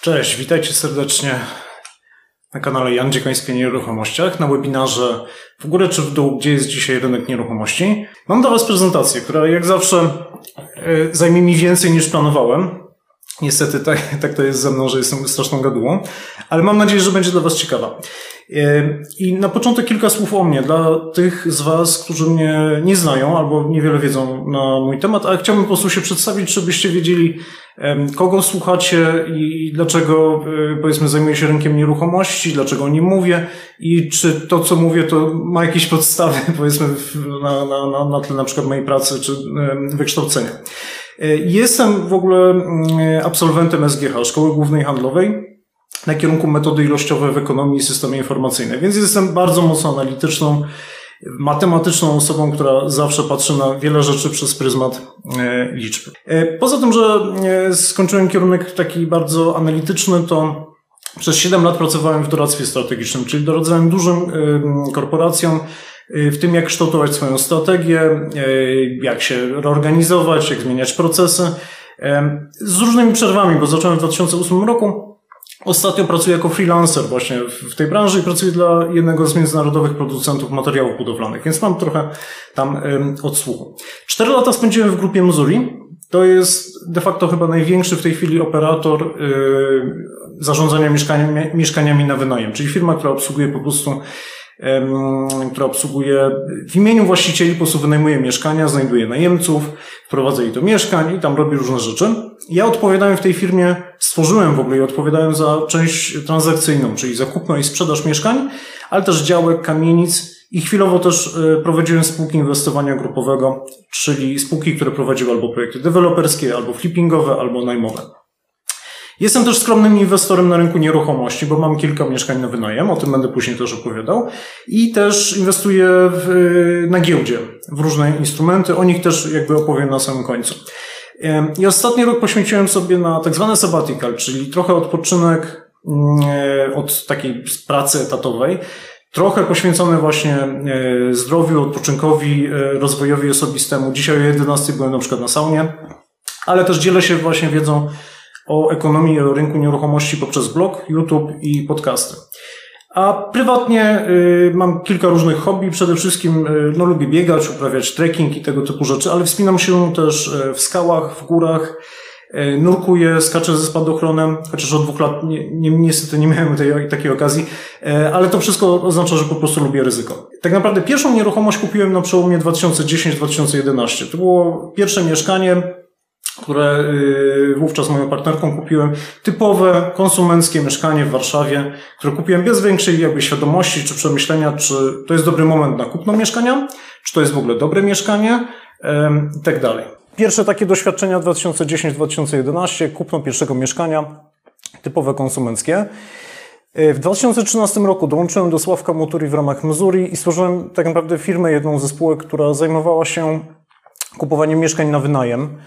Cześć, witajcie serdecznie na kanale Jan Dziekoński o nieruchomościach, na webinarze w górę czy w dół, gdzie jest dzisiaj rynek nieruchomości. Mam dla Was prezentację, która jak zawsze e, zajmie mi więcej niż planowałem. Niestety tak, tak to jest ze mną, że jestem straszną gadułą, ale mam nadzieję, że będzie dla Was ciekawa. I na początek kilka słów o mnie, dla tych z Was, którzy mnie nie znają albo niewiele wiedzą na mój temat, ale chciałbym po prostu się przedstawić, żebyście wiedzieli, kogo słuchacie i dlaczego, e, powiedzmy, zajmuję się rynkiem nieruchomości, dlaczego o nim mówię i czy to, co mówię, to ma jakieś podstawy, powiedzmy, na, na, na, na tle na przykład mojej pracy czy wykształcenia. E, jestem w ogóle mm, absolwentem SGH, Szkoły Głównej Handlowej, na kierunku metody ilościowe w ekonomii i systemie informacyjnej, więc jestem bardzo mocno analityczną, matematyczną osobą, która zawsze patrzy na wiele rzeczy przez pryzmat e, liczb. E, poza tym, że skończyłem kierunek taki bardzo analityczny, to przez 7 lat pracowałem w doradztwie strategicznym, czyli doradzałem dużym korporacjom w tym, jak kształtować swoją strategię, jak się reorganizować, jak zmieniać procesy. Z różnymi przerwami, bo zacząłem w 2008 roku. Ostatnio pracuję jako freelancer właśnie w tej branży i pracuję dla jednego z międzynarodowych producentów materiałów budowlanych, więc mam trochę tam odsłuchu. Cztery lata spędziłem w grupie Missouri. To jest de facto chyba największy w tej chwili operator yy, zarządzania mieszkaniami, mieszkaniami na wynajem, czyli firma, która obsługuje po prostu która obsługuje w imieniu właścicieli, po prostu wynajmuje mieszkania, znajduje najemców, wprowadza ich do mieszkań i tam robi różne rzeczy. Ja odpowiadałem w tej firmie, stworzyłem w ogóle i odpowiadałem za część transakcyjną, czyli za kupno i sprzedaż mieszkań, ale też działek, kamienic i chwilowo też e, prowadziłem spółki inwestowania grupowego, czyli spółki, które prowadziły albo projekty deweloperskie, albo flippingowe, albo najmowe. Jestem też skromnym inwestorem na rynku nieruchomości, bo mam kilka mieszkań na wynajem, o tym będę później też opowiadał. I też inwestuję w, na giełdzie w różne instrumenty, o nich też jakby opowiem na samym końcu. I ostatni rok poświęciłem sobie na tak zwane sabbatical, czyli trochę odpoczynek mm, od takiej pracy etatowej, trochę poświęcony właśnie e, zdrowiu, odpoczynkowi, e, rozwojowi osobistemu. Dzisiaj o 11 byłem na przykład na saunie, ale też dzielę się właśnie wiedzą o ekonomii o rynku nieruchomości poprzez blog, YouTube i podcasty. A prywatnie y, mam kilka różnych hobby. Przede wszystkim y, no, lubię biegać, uprawiać trekking i tego typu rzeczy, ale wspinam się też y, w skałach, w górach. Y, nurkuję, skaczę ze spadochronem, chociaż od dwóch lat nie, nie, niestety nie miałem tej, takiej okazji, y, ale to wszystko oznacza, że po prostu lubię ryzyko. Tak naprawdę pierwszą nieruchomość kupiłem na przełomie 2010-2011. To było pierwsze mieszkanie, które y, wówczas moją partnerką kupiłem. Typowe konsumenckie mieszkanie w Warszawie, które kupiłem bez większej jakby świadomości czy przemyślenia, czy to jest dobry moment na kupno mieszkania, czy to jest w ogóle dobre mieszkanie i tak dalej. Pierwsze takie doświadczenia 2010-2011, kupno pierwszego mieszkania, typowe konsumenckie. Y, w 2013 roku dołączyłem do Sławka Moturi w ramach Missouri i stworzyłem tak naprawdę firmę, jedną ze spółek, która zajmowała się kupowaniem mieszkań na wynajem.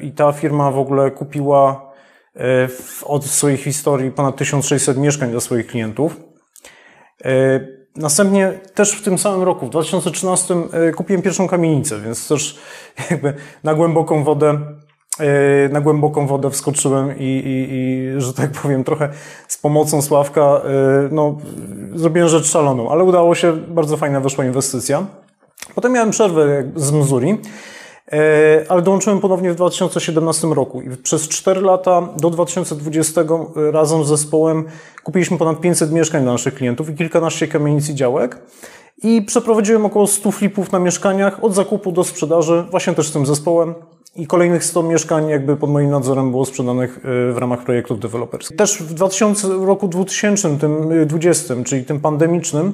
I ta firma w ogóle kupiła e, od swojej historii ponad 1600 mieszkań dla swoich klientów. E, następnie też w tym samym roku, w 2013, e, kupiłem pierwszą kamienicę, więc też jakby na głęboką wodę, na głęboką wodę wskoczyłem i, i, i, że tak powiem, trochę z pomocą Sławka, no, zrobiłem rzecz szaloną, ale udało się, bardzo fajna wyszła inwestycja. Potem miałem przerwę z Missouri ale dołączyłem ponownie w 2017 roku i przez 4 lata do 2020 e, razem z zespołem kupiliśmy ponad 500 mieszkań dla naszych klientów i kilkanaście kamienic i działek. I przeprowadziłem około 100 flipów na mieszkaniach od zakupu do sprzedaży, właśnie też z tym zespołem. I kolejnych 100 mieszkań jakby pod moim nadzorem było sprzedanych y, w ramach projektów deweloperskich. Też w 2000, roku 2000, tym 20, czyli tym pandemicznym,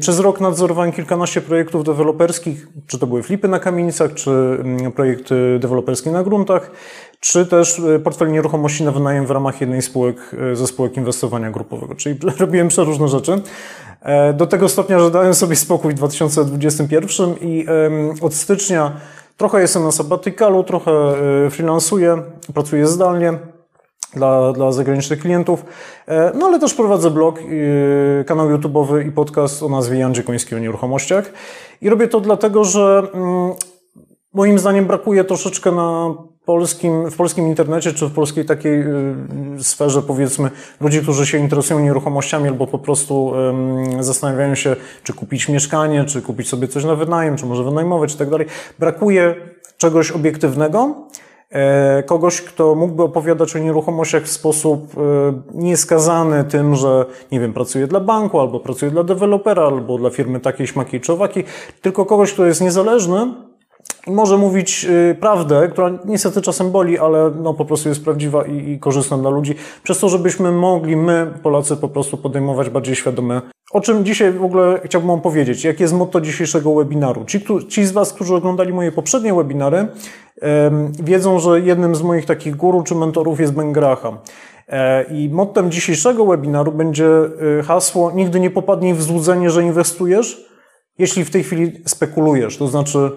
przez rok nadzorowałem kilkanaście projektów deweloperskich, czy to były flipy na kamienicach, czy mm, projekty deweloperskie na gruntach, czy też portfel nieruchomości na wynajem w ramach jednej spółek, ze spółek inwestowania grupowego. Czyli robiłem przeróżne rzeczy. E, do tego stopnia, że dałem sobie spokój w 2021 i od stycznia trochę jestem na sabbaticalu, trochę e, freelansuję, pracuję zdalnie dla, dla zagranicznych klientów, e, no ale też prowadzę blog, kanał YouTube'owy i podcast o nazwie Jan Dziekoński o nieruchomościach. I robię to dlatego, że mm, moim zdaniem brakuje troszeczkę na polskim, w polskim internecie, czy w polskiej takiej y, sferze, powiedzmy, ludzi, którzy się interesują nieruchomościami albo po prostu zastanawiają się, czy kupić mieszkanie, czy kupić sobie coś na wynajem, czy może wynajmować, czy tak dalej. Brakuje czegoś obiektywnego, e, kogoś, kto mógłby opowiadać o nieruchomościach w sposób e, nieskazany tym, że, nie wiem, pracuje dla banku, albo pracuje dla dewelopera, albo dla firmy takiej, śmakiej czy owakiej, tylko kogoś, kto jest niezależny, może mówić y, prawdę, która niestety czasem boli, ale no po prostu jest prawdziwa i, i korzystna dla ludzi, przez to, żebyśmy mogli my, Polacy, po prostu podejmować bardziej świadome. O czym dzisiaj w ogóle chciałbym Wam powiedzieć? Jakie jest motto dzisiejszego webinaru? Ci, ci z Was, którzy oglądali moje poprzednie webinary, wiedzą, że jednym z moich takich guru czy mentorów jest Ben Graham. E, I mottem dzisiejszego webinaru będzie y, hasło nigdy nie popadnij w złudzenie, że inwestujesz, jeśli w tej chwili spekulujesz. To znaczy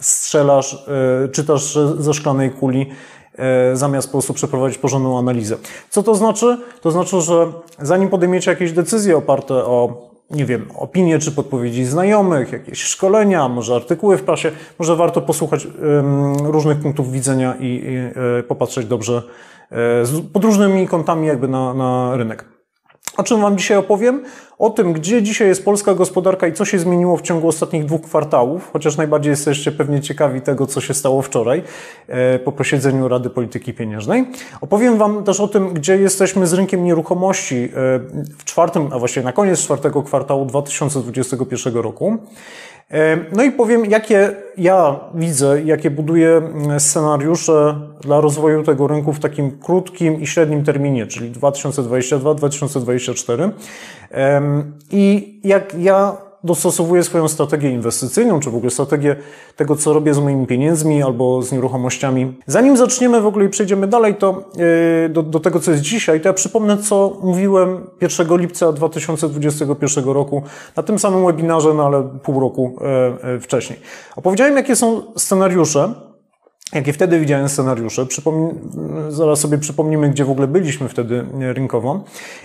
strzelasz, e, czytasz ze szklanej kuli, e, zamiast po prostu przeprowadzić porządną analizę. Co to znaczy? To znaczy, że zanim podejmiecie jakieś decyzje oparte o nie wiem, opinie czy podpowiedzi znajomych, jakieś szkolenia, może artykuły w prasie, może warto posłuchać różnych punktów widzenia i e, popatrzeć dobrze pod różnymi kątami jakby na, na rynek. O czym Wam dzisiaj opowiem? O tym, gdzie dzisiaj jest polska gospodarka i co się zmieniło w ciągu ostatnich dwóch kwartałów, chociaż najbardziej jesteście pewnie ciekawi tego, co się stało wczoraj e, po posiedzeniu Rady Polityki Pieniężnej. Opowiem Wam też o tym, gdzie jesteśmy z rynkiem nieruchomości e, w czwartym, a właściwie na koniec czwartego kwartału 2021 roku. No i powiem, jakie ja widzę, jakie buduję mm, scenariusze dla rozwoju tego rynku w takim krótkim i średnim terminie, czyli 2022-2024. I jak ja dostosowuję swoją strategię inwestycyjną, czy w ogóle strategię tego, co robię z moimi pieniędzmi albo z nieruchomościami. Zanim zaczniemy w ogóle i przejdziemy dalej to, yy, do, do tego, co jest dzisiaj, to ja przypomnę, co mówiłem 1 lipca 2021 roku na tym samym webinarze, no ale pół roku yy, yy, wcześniej. Opowiedziałem, jakie są scenariusze, jakie wtedy widziałem scenariusze. Przypomnij, zaraz sobie przypomnimy, gdzie w ogóle byliśmy wtedy rynkowo.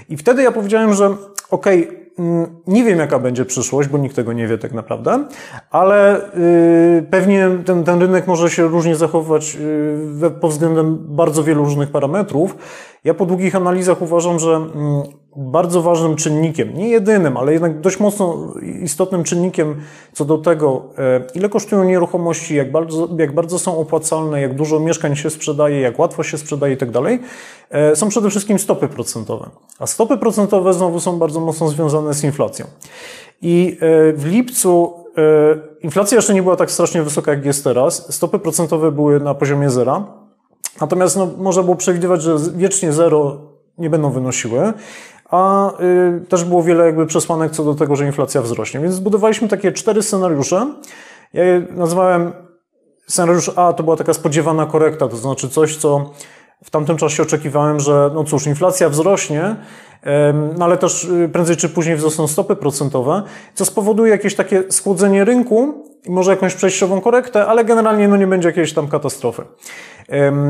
I wtedy ja powiedziałem, że okej, okay, nie wiem, jaka będzie przyszłość, bo nikt tego nie wie tak naprawdę, ale y, pewnie ten, ten rynek może się różnie zachowywać y, pod względem bardzo wielu różnych parametrów. Ja po długich analizach uważam, że mm, bardzo ważnym czynnikiem, nie jedynym, ale jednak dość mocno istotnym czynnikiem co do tego, e, ile kosztują nieruchomości, jak bardzo, jak bardzo są opłacalne, jak dużo mieszkań się sprzedaje, jak łatwo się sprzedaje i tak dalej, e, są przede wszystkim stopy procentowe. A stopy procentowe znowu są bardzo mocno związane z inflacją. I e, w lipcu inflacja jeszcze nie była tak strasznie wysoka, jak jest teraz. Stopy procentowe były na poziomie zera. Natomiast no, można było przewidywać, że wiecznie zero nie będą wynosiły a y, też było wiele jakby przesłanek co do tego, że inflacja wzrośnie. Więc zbudowaliśmy takie cztery scenariusze. Ja je nazwałem scenariusz A to była taka spodziewana korekta, to znaczy coś, co w tamtym czasie oczekiwałem, że no cóż, inflacja wzrośnie, no ale też y, prędzej czy później wzrosną stopy procentowe, co spowoduje jakieś takie schłodzenie rynku i może jakąś przejściową korektę, ale generalnie no nie będzie jakiejś tam katastrofy.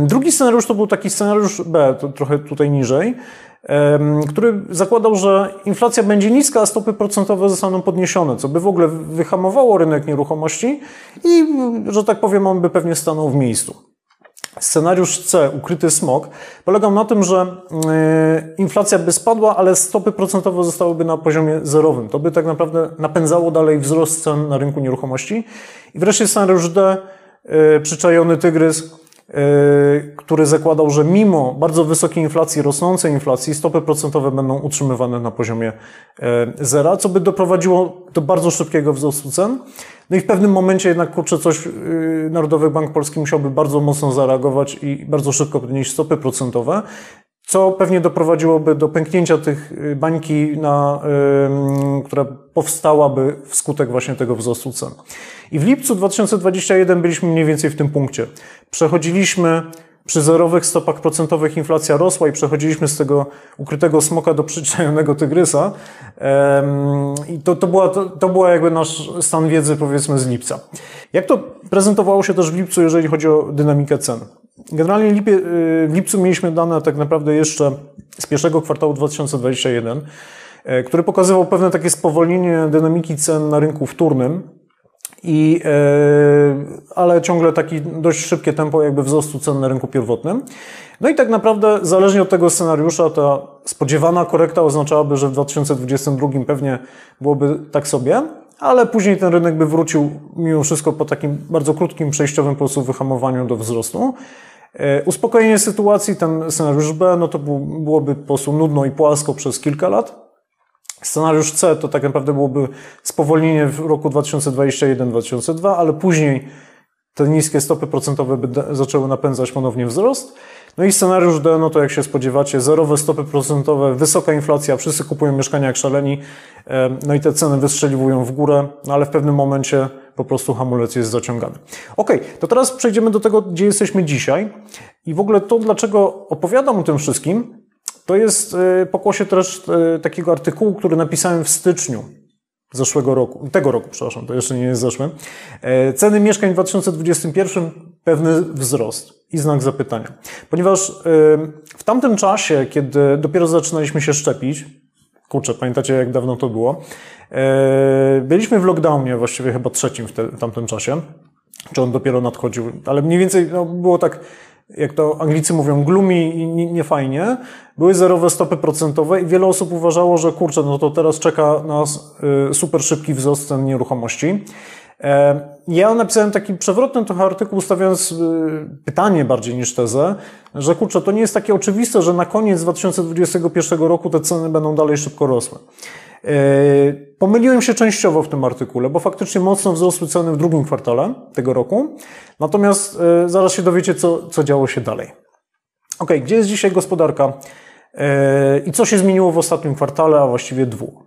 Drugi scenariusz to był taki scenariusz B, to trochę tutaj niżej, który zakładał, że inflacja będzie niska, a stopy procentowe zostaną podniesione, co by w ogóle wyhamowało rynek nieruchomości i, że tak powiem, on by pewnie stanął w miejscu. Scenariusz C, ukryty smog, polegał na tym, że e, inflacja by spadła, ale stopy procentowe zostałyby na poziomie zerowym. To by tak naprawdę napędzało dalej wzrost cen na rynku nieruchomości. I wreszcie scenariusz D, e, przyczajony tygrys, który zakładał, że mimo bardzo wysokiej inflacji, rosnącej inflacji, stopy procentowe będą utrzymywane na poziomie e, zera, co by doprowadziło do bardzo szybkiego wzrostu cen. No i w pewnym momencie jednak, kurczę, coś Narodowy Bank Polski musiałby bardzo mocno zareagować i bardzo szybko podnieść stopy procentowe, co pewnie doprowadziłoby do pęknięcia tych bańki, na, yy, która powstałaby wskutek właśnie tego wzrostu cen. I w lipcu 2021 byliśmy mniej więcej w tym punkcie. Przechodziliśmy przy zerowych stopach procentowych inflacja rosła i przechodziliśmy z tego ukrytego smoka do przyczajonego tygrysa. I to, to, była, to, to była jakby nasz stan wiedzy powiedzmy z lipca. Jak to prezentowało się też w lipcu, jeżeli chodzi o dynamikę cen? Generalnie y, w lipcu mieliśmy dane tak naprawdę jeszcze z pierwszego kwartału 2021, e, który pokazywał pewne takie spowolnienie dynamiki cen na rynku wtórnym, i, e, ale ciągle taki dość szybkie tempo jakby wzrostu cen na rynku pierwotnym. No i tak naprawdę zależnie od tego scenariusza ta spodziewana korekta oznaczałaby, że w 2022 pewnie byłoby tak sobie, ale później ten rynek by wrócił mimo wszystko po takim bardzo krótkim przejściowym po prostu wyhamowaniu do wzrostu. E, uspokojenie sytuacji, ten scenariusz B, no to byłoby po prostu nudno i płasko przez kilka lat. Scenariusz C to tak naprawdę byłoby spowolnienie w roku 2021-2022, ale później te niskie stopy procentowe by zaczęły napędzać ponownie wzrost. No i scenariusz D, no to jak się spodziewacie, zerowe stopy procentowe, wysoka inflacja, wszyscy kupują mieszkania jak szaleni, no i te ceny wystrzeliwują w górę, no ale w pewnym momencie po prostu hamulec jest zaciągany. Ok, to teraz przejdziemy do tego, gdzie jesteśmy dzisiaj i w ogóle to, dlaczego opowiadam o tym wszystkim, to jest e, pokłosie też e, takiego artykułu, który napisałem w styczniu zeszłego roku, tego roku, przepraszam, to jeszcze nie jest zeszły. E, ceny mieszkań w 2021 pewny wzrost i znak zapytania. Ponieważ w tamtym czasie, kiedy dopiero zaczynaliśmy się szczepić, kurczę, pamiętacie jak dawno to było, byliśmy w lockdownie, właściwie chyba trzecim w, te, w tamtym czasie, czy on dopiero nadchodził, ale mniej więcej no, było tak jak to Anglicy mówią, gloomy i niefajnie, były zerowe stopy procentowe i wiele osób uważało, że kurczę, no to teraz czeka nas y, super szybki wzrost cen nieruchomości. E, ja napisałem taki przewrotny trochę artykuł, stawiając y, pytanie bardziej niż tezę, że kurczę, to nie jest takie oczywiste, że na koniec 2021 roku te ceny będą dalej szybko rosły. E, pomyliłem się częściowo w tym artykule, bo faktycznie mocno wzrosły ceny w drugim kwartale tego roku. Natomiast e, zaraz się dowiecie, co, co działo się dalej. Ok, gdzie jest dzisiaj gospodarka e, i co się zmieniło w ostatnim kwartale, a właściwie dwóch?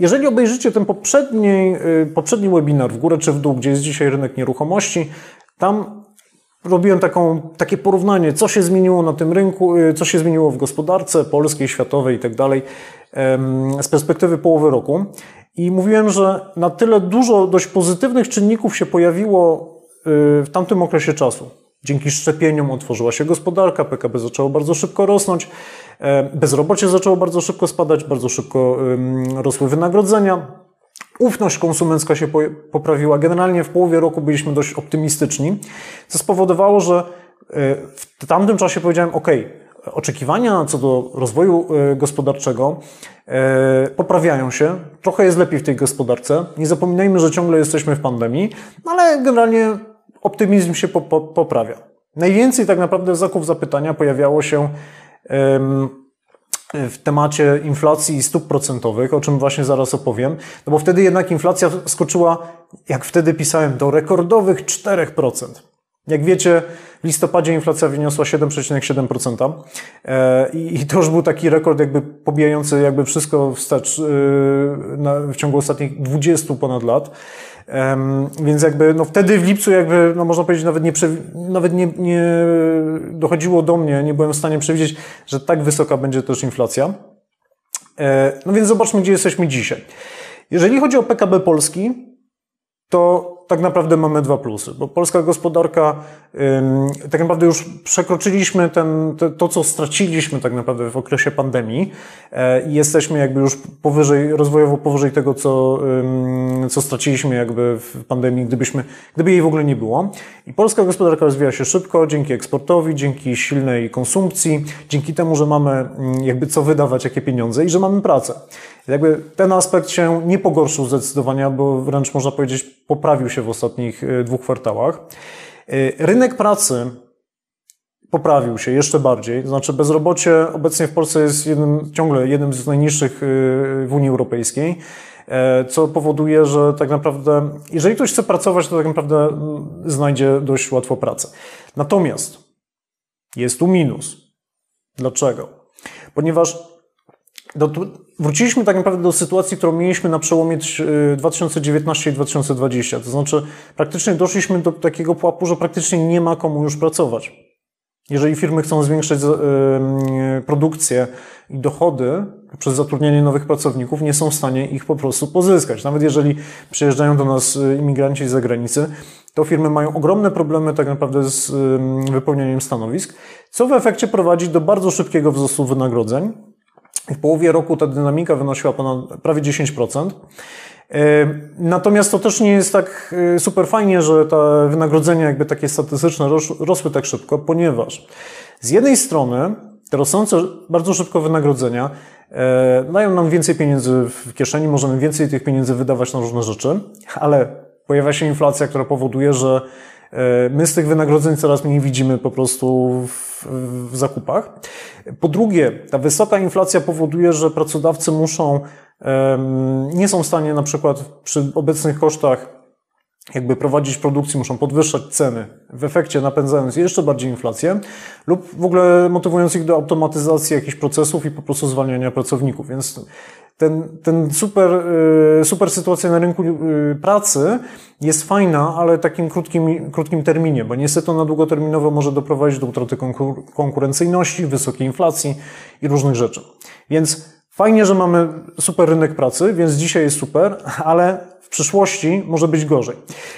Jeżeli obejrzycie ten poprzedni, poprzedni webinar w górę czy w dół, gdzie jest dzisiaj rynek nieruchomości, tam robiłem taką, takie porównanie, co się zmieniło na tym rynku, co się zmieniło w gospodarce polskiej, światowej i tak dalej z perspektywy połowy roku. I mówiłem, że na tyle dużo dość pozytywnych czynników się pojawiło y, w tamtym okresie czasu. Dzięki szczepieniom otworzyła się gospodarka, PKB zaczęło bardzo szybko rosnąć, bezrobocie zaczęło bardzo szybko spadać, bardzo szybko rosły wynagrodzenia, ufność konsumencka się poprawiła. Generalnie w połowie roku byliśmy dość optymistyczni, co spowodowało, że y, w tamtym czasie powiedziałem: OK, oczekiwania co do rozwoju e, gospodarczego e, poprawiają się. Trochę jest lepiej w tej gospodarce. Nie zapominajmy, że ciągle jesteśmy w pandemii, ale generalnie optymizm się poprawia. Najwięcej tak naprawdę znaków zapytania pojawiało się w temacie inflacji i stóp procentowych, o czym właśnie zaraz opowiem, no bo wtedy jednak inflacja skoczyła, jak wtedy pisałem, do rekordowych 4%. Jak wiecie, w listopadzie inflacja wyniosła 7,7% e, i to już był taki rekord jakby pobijający jakby wszystko wstecz e, w ciągu ostatnich 20 ponad lat. Więc jakby, no wtedy w lipcu jakby, no można powiedzieć, nawet nie, nawet nie, nie dochodziło do mnie, nie byłem w stanie przewidzieć, że tak wysoka będzie też inflacja. E, no więc zobaczmy, gdzie jesteśmy dzisiaj. Jeżeli chodzi o PKB Polski, to tak naprawdę mamy dwa plusy, bo polska gospodarka, tak naprawdę już przekroczyliśmy ten, to, co straciliśmy tak naprawdę w okresie pandemii e, i jesteśmy jakby już powyżej, rozwojowo powyżej tego, co, co straciliśmy jakby w pandemii, gdybyśmy, gdyby jej w ogóle nie było. I polska gospodarka rozwija się szybko dzięki eksportowi, dzięki silnej konsumpcji, dzięki temu, że mamy jakby co wydawać, jakie pieniądze i że mamy pracę. Jakby ten aspekt się nie pogorszył zdecydowanie, bo wręcz można powiedzieć poprawił się w ostatnich e, dwóch kwartałach. E, rynek pracy poprawił się jeszcze bardziej. Znaczy bezrobocie obecnie w Polsce jest jednym, ciągle jednym z najniższych e, w Unii Europejskiej. co powoduje, że tak naprawdę, jeżeli ktoś chce pracować, to tak naprawdę znajdzie dość łatwo pracę. Natomiast jest tu minus. Dlaczego? Ponieważ do, wróciliśmy tak naprawdę do sytuacji, którą mieliśmy na przełomie 2019 i 2020. To znaczy, praktycznie doszliśmy do takiego pułapu, że praktycznie nie ma komu już pracować. Jeżeli firmy chcą zwiększyć produkcję i dochody przez zatrudnienie nowych pracowników, nie są w stanie ich po prostu pozyskać. Nawet jeżeli przyjeżdżają do nas y, imigranci z zagranicy, to firmy mają ogromne problemy tak naprawdę z wypełnianiem stanowisk, co w efekcie prowadzi do bardzo szybkiego wzrostu wynagrodzeń. W połowie roku ta dynamika wynosiła ponad prawie 10%. Natomiast to też nie jest tak y, super fajnie, że te wynagrodzenia jakby takie statystyczne rosły tak szybko, ponieważ z jednej strony te rosnące bardzo szybko wynagrodzenia e, dają nam więcej pieniędzy w kieszeni, możemy więcej tych pieniędzy wydawać na różne rzeczy, ale pojawia się inflacja, która powoduje, że my z tych wynagrodzeń coraz mniej widzimy po prostu w, w zakupach. Po drugie, ta wysoka inflacja powoduje, że pracodawcy muszą, nie są w stanie na przykład przy obecnych kosztach jakby prowadzić produkcję, muszą podwyższać ceny, w efekcie napędzając jeszcze bardziej inflację lub w ogóle motywując ich do automatyzacji jakichś procesów i po prostu zwalniania pracowników. Więc ten, ten super, y, super sytuacja na rynku y, pracy jest fajna, ale w takim krótkim, krótkim terminie, bo niestety na długoterminowo może doprowadzić do utraty konkurencyjności, wysokiej inflacji i różnych rzeczy. Więc fajnie, że mamy super rynek pracy, więc dzisiaj jest super, ale przyszłości może być gorzej.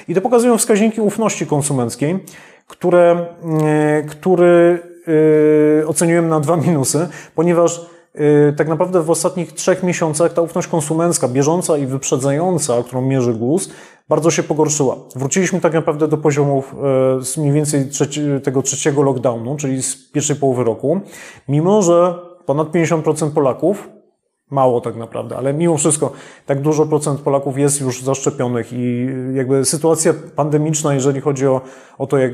I to pokazują wskaźniki ufności konsumenckiej, które, e, który e, oceniłem na dwa minusy, ponieważ tak naprawdę w ostatnich trzech miesiącach ta ufność konsumencka, bieżąca i wyprzedzająca, którą mierzy GUS, bardzo się pogorszyła. Wróciliśmy tak naprawdę do poziomów z mniej więcej trzeci, tego trzeciego lockdownu, czyli z pierwszej połowy roku, mimo że ponad 50% Polaków mało tak naprawdę, ale mimo wszystko tak dużo procent Polaków jest już zaszczepionych i jakby sytuacja pandemiczna, jeżeli chodzi o, o to, jak,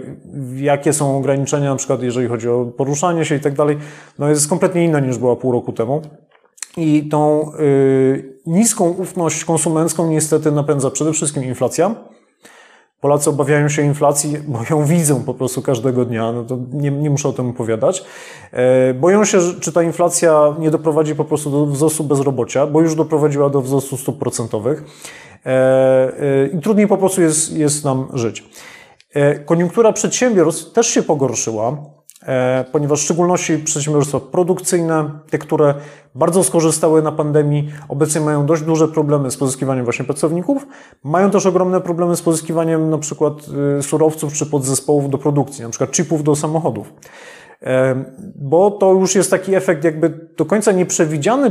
jakie są ograniczenia, na przykład jeżeli chodzi o poruszanie się i tak dalej, no jest kompletnie inna niż była pół roku temu. I tą y, niską ufność konsumencką niestety napędza przede wszystkim inflacja, Polacy obawiają się inflacji, bo ją widzą po prostu każdego dnia, no to nie, nie muszę o tym opowiadać. E, boją się, czy ta inflacja nie doprowadzi po prostu do wzrostu bezrobocia, bo już doprowadziła do wzrostu stóp procentowych e, e, i trudniej po prostu jest, jest nam żyć. Koniunktura przedsiębiorstw też się pogorszyła. E, ponieważ w szczególności przedsiębiorstwa produkcyjne, te, które bardzo skorzystały na pandemii, obecnie mają dość duże problemy z pozyskiwaniem właśnie pracowników, mają też ogromne problemy z pozyskiwaniem na przykład y, surowców czy podzespołów do produkcji, na przykład chipów do samochodów. Bo to już jest taki efekt jakby do końca nieprzewidziany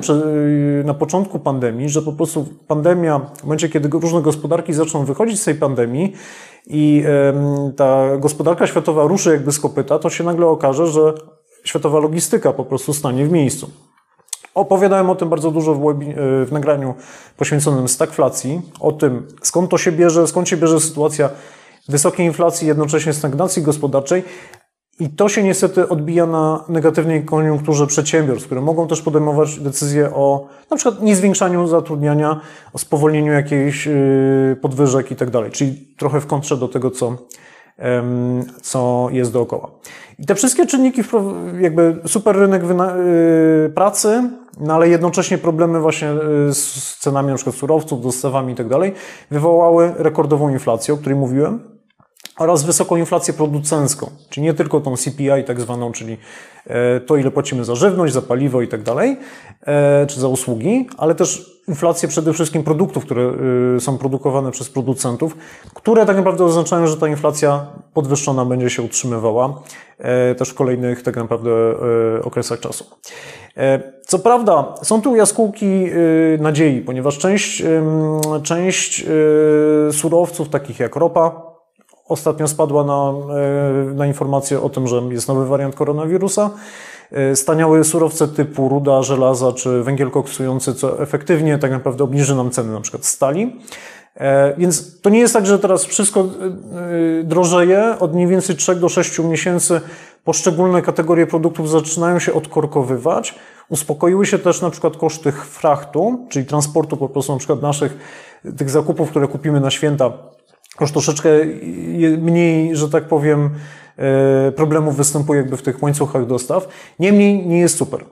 y, na początku pandemii, że po prostu pandemia, w momencie kiedy różne gospodarki zaczną wychodzić z tej pandemii, i ta gospodarka światowa ruszy jakby z kopyta, to się nagle okaże, że światowa logistyka po prostu stanie w miejscu. Opowiadałem o tym bardzo dużo w, e, w nagraniu poświęconym stagflacji, o tym skąd to się bierze, skąd się bierze sytuacja wysokiej inflacji, jednocześnie stagnacji gospodarczej, i to się niestety odbija na negatywnej koniunkturze przedsiębiorstw, które mogą też podejmować decyzje o na przykład niezwiększaniu zatrudniania, o spowolnieniu jakichś y, podwyżek i tak dalej. Czyli trochę w kontrze do tego, co, co jest dookoła. I te wszystkie czynniki, jakby super rynek y, pracy, no ale jednocześnie problemy właśnie y, z cenami na przykład surowców, dostawami i tak dalej, wywołały rekordową inflację, o której mówiłem oraz wysoką inflację producencką, czyli nie tylko tą CPI tak zwaną, czyli e, to ile płacimy za żywność, za paliwo i tak dalej, e, czy za usługi, ale też inflację przede wszystkim produktów, które e, są produkowane przez producentów, które tak naprawdę oznaczają, że ta inflacja podwyższona będzie się utrzymywała też w kolejnych tak naprawdę okresach czasu. Co prawda, są tu jaskółki nadziei, ponieważ część, część surowców, takich jak ropa, ostatnio spadła na, e, na informację o tym, że jest nowy wariant koronawirusa. E, staniały surowce typu ruda, żelaza czy węgiel koksujący, co efektywnie tak naprawdę obniży nam ceny na przykład stali. E, więc to nie jest tak, że teraz wszystko drożeje. Od mniej więcej 3 do 6 miesięcy poszczególne kategorie produktów zaczynają się odkorkowywać. Uspokoiły się też na przykład koszty frachtu, czyli transportu po prostu na przykład naszych tych zakupów, które kupimy na święta. Już troszeczkę mniej, że tak powiem, e, problemów występuje jakby w tych łańcuchach dostaw. Niemniej nie jest super.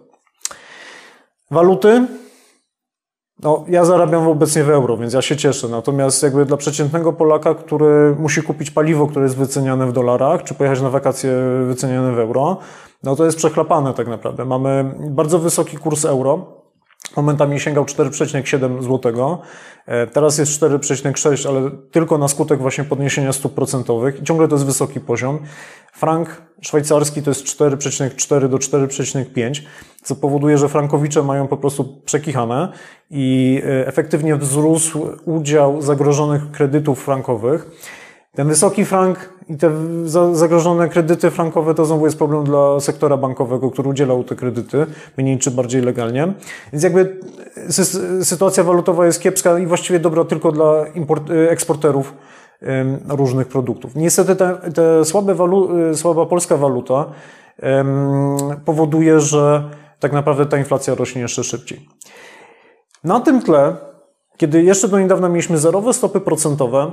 Waluty no, ja zarabiam obecnie w euro, więc ja się cieszę. Natomiast jakby dla przeciętnego Polaka, który musi kupić paliwo, które jest wyceniane w dolarach, czy pojechać na wakacje wyceniane w euro, no to jest przechlapane tak naprawdę. Mamy bardzo wysoki kurs euro. Momentami sięgał 4,7 zł. E, teraz jest 4,6, ale tylko na skutek właśnie podniesienia stóp procentowych. Ciągle to jest wysoki poziom. Frank szwajcarski to jest 4,4 do 4,5, co powoduje, że frankowicze mają po prostu przekichane i e, efektywnie wzrósł udział zagrożonych kredytów frankowych. Ten wysoki frank i te zagrożone kredyty frankowe to znowu jest problem dla sektora bankowego, który udzielał te kredyty, mniej czy bardziej legalnie. Więc jakby sytuacja walutowa jest kiepska i właściwie dobra tylko dla import, eksporterów różnych produktów. Niestety te, te słabe walu, słaba polska waluta powoduje, że tak naprawdę ta inflacja rośnie jeszcze szybciej. Na tym tle, kiedy jeszcze do niedawna mieliśmy zerowe stopy procentowe,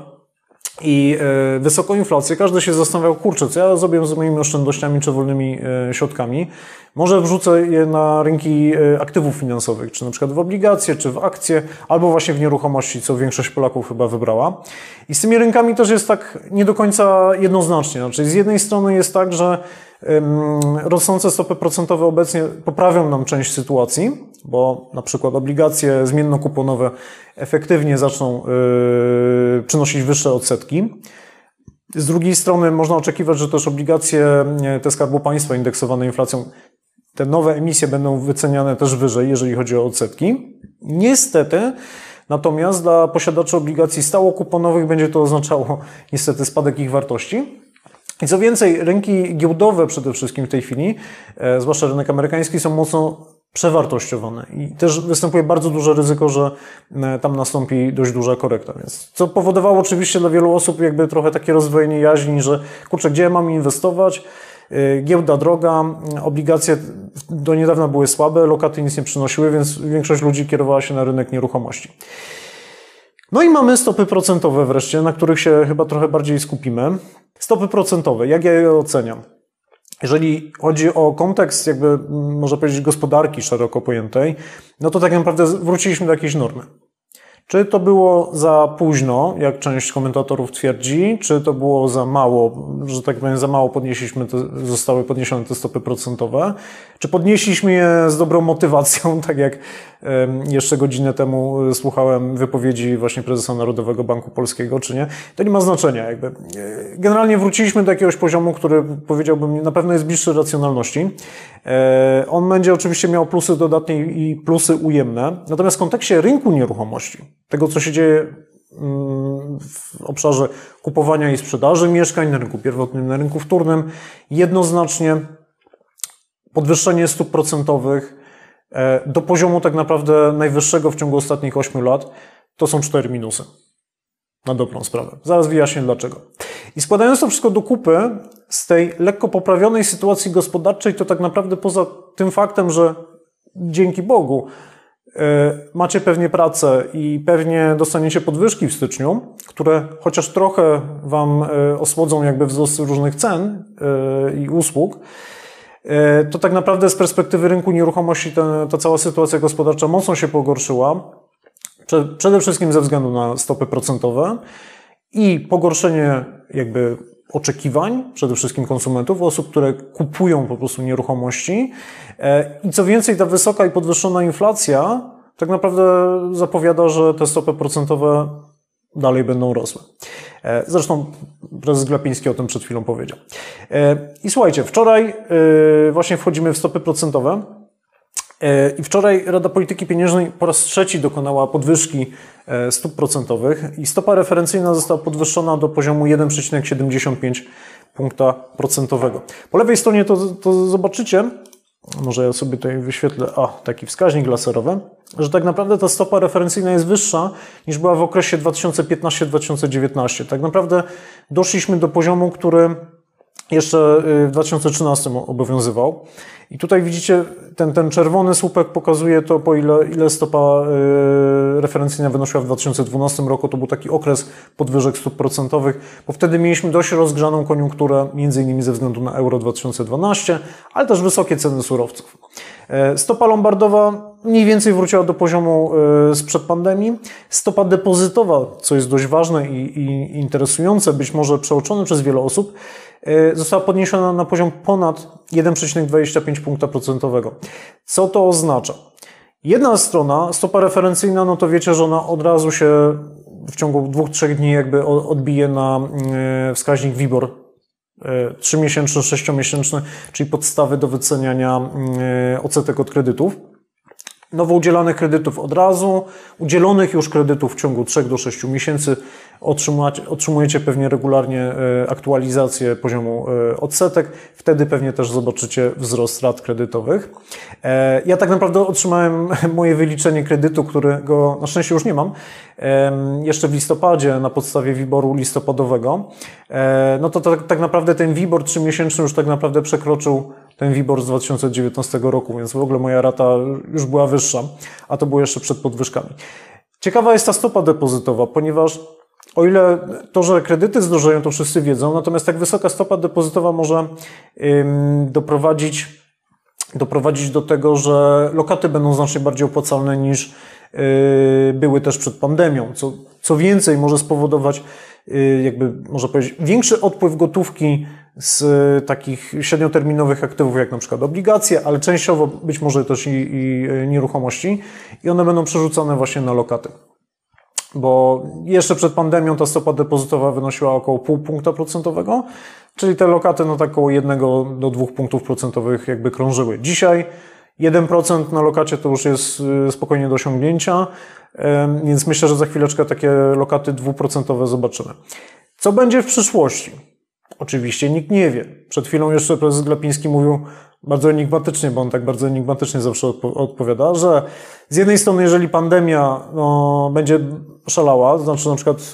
i e, wysoką inflację, każdy się zastanawiał, kurczę, co ja zrobię z moimi oszczędnościami czy wolnymi e, środkami. Może wrzucę je na rynki e, aktywów finansowych, czy na przykład w obligacje, czy w akcje, albo właśnie w nieruchomości, co większość Polaków chyba wybrała. I z tymi rynkami też jest tak nie do końca jednoznacznie. Znaczy, z jednej strony jest tak, że Rosnące stopy procentowe obecnie poprawią nam część sytuacji, bo na przykład obligacje zmiennokuponowe efektywnie zaczną yy, przynosić wyższe odsetki. Z drugiej strony można oczekiwać, że też obligacje te Skarbu Państwa indeksowane inflacją, te nowe emisje będą wyceniane też wyżej, jeżeli chodzi o odsetki. Niestety, natomiast dla posiadaczy obligacji stałokuponowych będzie to oznaczało niestety spadek ich wartości. I co więcej, rynki giełdowe przede wszystkim w tej chwili, e, zwłaszcza rynek amerykański, są mocno przewartościowane i też występuje bardzo duże ryzyko, że e, tam nastąpi dość duża korekta. Więc co powodowało oczywiście dla wielu osób jakby trochę takie rozdwojenie jaźni, że kurczę, gdzie mam inwestować? E, giełda droga, obligacje do niedawna były słabe, lokaty nic nie przynosiły, więc większość ludzi kierowała się na rynek nieruchomości. No i mamy stopy procentowe wreszcie, na których się chyba trochę bardziej skupimy. Stopy procentowe, jak ja je oceniam? Jeżeli chodzi o kontekst, jakby można powiedzieć, gospodarki szeroko pojętej, no to tak naprawdę wróciliśmy do jakiejś normy. Czy to było za późno, jak część komentatorów twierdzi, czy to było za mało, że tak powiem, za mało podnieśliśmy te, zostały podniesione te stopy procentowe, czy podnieśliśmy je z dobrą motywacją, tak jak jeszcze godzinę temu słuchałem wypowiedzi właśnie prezesa Narodowego Banku Polskiego, czy nie, to nie ma znaczenia. Jakby. Generalnie wróciliśmy do jakiegoś poziomu, który powiedziałbym na pewno jest bliższy racjonalności. E, on będzie oczywiście miał plusy dodatnie i plusy ujemne, natomiast w kontekście rynku nieruchomości, tego co się dzieje mm, w obszarze kupowania i sprzedaży mieszkań, na rynku pierwotnym, na rynku wtórnym, jednoznacznie podwyższenie stóp procentowych e, do poziomu tak naprawdę najwyższego w ciągu ostatnich 8 lat, to są cztery minusy. Na dobrą sprawę. Zaraz wyjaśnię dlaczego. I składając to wszystko do kupy, z tej lekko poprawionej sytuacji gospodarczej, to tak naprawdę poza tym faktem, że dzięki Bogu e, macie pewnie pracę i pewnie dostaniecie podwyżki w styczniu, które chociaż trochę Wam e, osłodzą jakby wzrost różnych cen i usług, to tak naprawdę z perspektywy rynku nieruchomości ta, ta cała sytuacja gospodarcza mocno się pogorszyła. Przede wszystkim ze względu na stopy procentowe i pogorszenie jakby oczekiwań, przede wszystkim konsumentów, osób, które kupują po prostu nieruchomości. E, I co więcej, ta wysoka i podwyższona inflacja tak naprawdę zapowiada, że te stopy procentowe dalej będą rosły. E, zresztą prezes Glapiński o tym przed chwilą powiedział. E, I słuchajcie, wczoraj właśnie wchodzimy w stopy procentowe. E, I wczoraj Rada Polityki Pieniężnej po raz trzeci dokonała podwyżki e, stóp procentowych i stopa referencyjna została podwyższona do poziomu 1,75 punkta procentowego. Po lewej stronie to, to zobaczycie, może ja sobie tutaj wyświetlę, a taki wskaźnik laserowy, że tak naprawdę ta stopa referencyjna jest wyższa niż była w okresie 2015-2019. Tak naprawdę doszliśmy do poziomu, który jeszcze y, w 2013 obowiązywał. I tutaj widzicie, ten, ten czerwony słupek pokazuje to, po ile, ile stopa y, referencyjna wynosiła w 2012 roku. To był taki okres podwyżek stóp procentowych, bo wtedy mieliśmy dość rozgrzaną koniunkturę, między innymi ze względu na euro 2012, ale też wysokie ceny surowców. E, stopa lombardowa mniej więcej wróciła do poziomu e, sprzed pandemii. Stopa depozytowa, co jest dość ważne i, i interesujące, być może przeoczone przez wiele osób, e, została podniesiona na poziom ponad 1,25 punkta procentowego. Co to oznacza? Jedna strona, stopa referencyjna, no to wiecie, że ona od razu się w ciągu dwóch, trzech dni jakby odbije na wskaźnik WIBOR 3-miesięczny, 6-miesięczny, czyli podstawy do wyceniania odsetek od kredytów nowo udzielanych kredytów od razu, udzielonych już kredytów w ciągu 3 do 6 miesięcy otrzymujecie pewnie regularnie e, aktualizację poziomu e, odsetek, wtedy pewnie też zobaczycie wzrost rat kredytowych. E, ja tak naprawdę otrzymałem moje wyliczenie kredytu, którego na szczęście już nie mam, jeszcze w listopadzie na podstawie WIBORu listopadowego. No to tak, tak naprawdę ten WIBOR trzymiesięczny już tak naprawdę przekroczył ten WIBOR z 2019 roku, więc w ogóle moja rata już była wyższa, a to było jeszcze przed podwyżkami. Ciekawa jest ta stopa depozytowa, ponieważ o ile to, że kredyty zdrożeją, to wszyscy wiedzą, natomiast tak wysoka stopa depozytowa może doprowadzić, doprowadzić do tego, że lokaty będą znacznie bardziej opłacalne niż yy, były też przed pandemią. Co, co więcej, może spowodować, yy, jakby można powiedzieć, większy odpływ gotówki z takich średnioterminowych aktywów, jak na przykład obligacje, ale częściowo być może też i, i nieruchomości, i one będą przerzucone właśnie na lokaty bo jeszcze przed pandemią ta stopa depozytowa wynosiła około pół punkta procentowego, czyli te lokaty no tak około jednego do dwóch punktów procentowych jakby krążyły. Dzisiaj 1% na lokacie to już jest y, spokojnie do osiągnięcia, więc myślę, że za chwileczkę takie lokaty dwuprocentowe zobaczymy. Co będzie w przyszłości? Oczywiście nikt nie wie. Przed chwilą jeszcze prezes Glapiński mówił, bardzo enigmatycznie, bo on tak bardzo enigmatycznie zawsze odpo odpowiada, że z jednej strony, jeżeli pandemia no, będzie szalała, to znaczy na przykład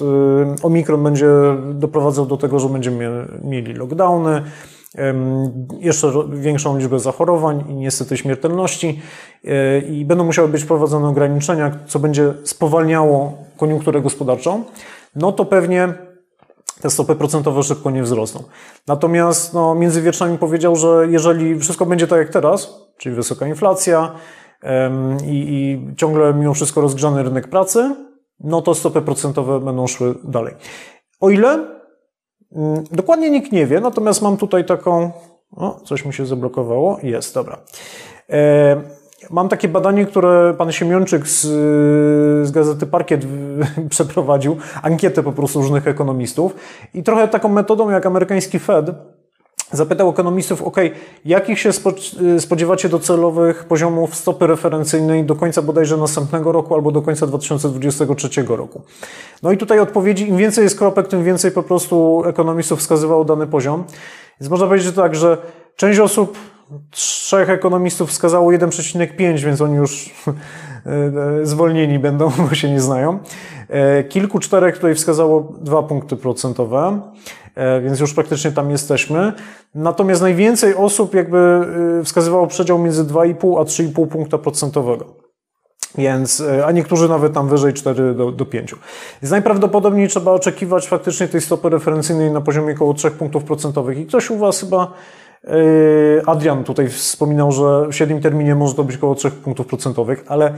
y, Omikron będzie doprowadzał do tego, że będziemy mieli lockdowny, jeszcze większą liczbę zachorowań i niestety śmiertelności y, i będą musiały być wprowadzone ograniczenia, co będzie spowalniało koniunkturę gospodarczą, no to pewnie te stopy procentowe szybko nie wzrosną. Natomiast no, między wierszami powiedział, że jeżeli wszystko będzie tak jak teraz, czyli wysoka inflacja i, i ciągle mimo wszystko rozgrzany rynek pracy, no to stopy procentowe będą szły dalej. O ile? Mm, dokładnie nikt nie wie, natomiast mam tutaj taką. O, coś mi się zablokowało. Jest, dobra. Mam takie badanie, które pan Siemionczyk z, z gazety Parkiet przeprowadził, ankietę po prostu różnych ekonomistów i trochę taką metodą jak amerykański Fed zapytał ekonomistów, ok, jakich się spodziewacie docelowych poziomów stopy referencyjnej do końca bodajże następnego roku albo do końca 2023 roku. No i tutaj odpowiedzi, im więcej jest kropek, tym więcej po prostu ekonomistów wskazywało dany poziom. Więc można powiedzieć tak, że część osób trzech ekonomistów wskazało 1,5, więc oni już zwolnieni będą, bo się nie znają. E, kilku czterech tutaj wskazało dwa punkty procentowe, e, więc już praktycznie tam jesteśmy. Natomiast najwięcej osób jakby e, wskazywało przedział między 2,5 a 3,5 punkta procentowego. Więc, a niektórzy nawet tam wyżej 4 do, do 5. Więc najprawdopodobniej trzeba oczekiwać faktycznie tej stopy referencyjnej na poziomie około 3 punktów procentowych. I ktoś u Was chyba Adrian tutaj wspominał, że w średnim terminie może to być około 3 punktów procentowych, ale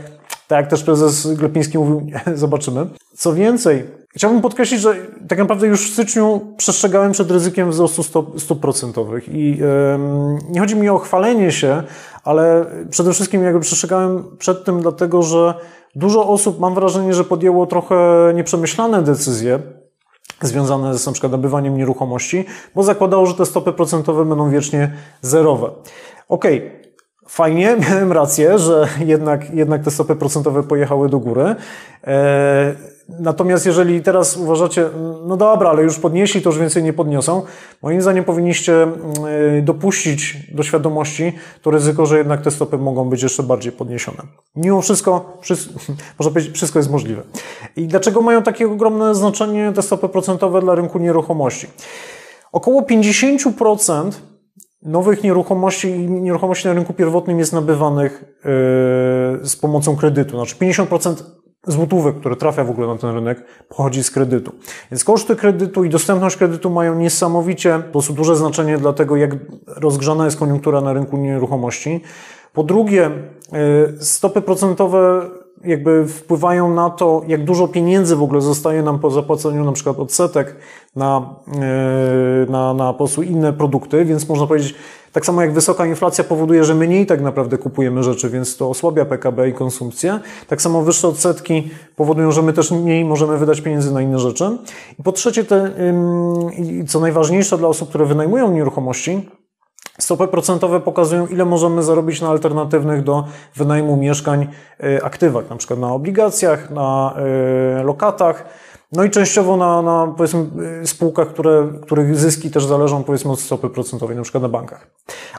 tak jak też prezes Glepiński mówił, zobaczymy. Co więcej, chciałbym podkreślić, że tak naprawdę już w styczniu przestrzegałem przed ryzykiem wzrostu stóp, stóp procentowych i yy, nie chodzi mi o chwalenie się, ale przede wszystkim jakby przestrzegałem przed tym dlatego, że dużo osób, mam wrażenie, że podjęło trochę nieprzemyślane decyzje, związane z na przykład nabywaniem nieruchomości, bo zakładało, że te stopy procentowe będą wiecznie zerowe. Okej, okay. Fajnie, miałem rację, że jednak, jednak te stopy procentowe pojechały do góry. Natomiast jeżeli teraz uważacie, no dobra, ale już podnieśli, to już więcej nie podniosą, moim zdaniem powinniście mm, y, dopuścić do świadomości to ryzyko, że jednak te stopy mogą być jeszcze bardziej podniesione. Mimo wszystko, można powiedzieć, wszystko jest możliwe. I dlaczego mają takie ogromne znaczenie te stopy procentowe dla rynku nieruchomości? Około 50% nowych nieruchomości i nieruchomości na rynku pierwotnym jest nabywanych yy, z pomocą kredytu. Znaczy 50% złotówek, które trafia w ogóle na ten rynek, pochodzi z kredytu. Więc koszty kredytu i dostępność kredytu mają niesamowicie po prostu duże znaczenie dla tego, jak rozgrzana jest koniunktura na rynku nieruchomości. Po drugie, yy, stopy procentowe jakby wpływają na to, jak dużo pieniędzy w ogóle zostaje nam po zapłaceniu na przykład odsetek na, e, na, na po prostu inne produkty, więc można powiedzieć, tak samo jak wysoka inflacja powoduje, że mniej tak naprawdę kupujemy rzeczy, więc to osłabia PKB i konsumpcję. Tak samo wyższe odsetki powodują, że my też mniej możemy wydać pieniędzy na inne rzeczy. I po trzecie, te, co najważniejsze dla osób, które wynajmują nieruchomości, Stopy procentowe pokazują, ile możemy zarobić na alternatywnych do wynajmu mieszkań y, aktywach, na przykład na obligacjach, na y, lokatach, no i częściowo na, na powiedzmy spółkach, które, których zyski też zależą powiedzmy od stopy procentowej, na przykład na bankach.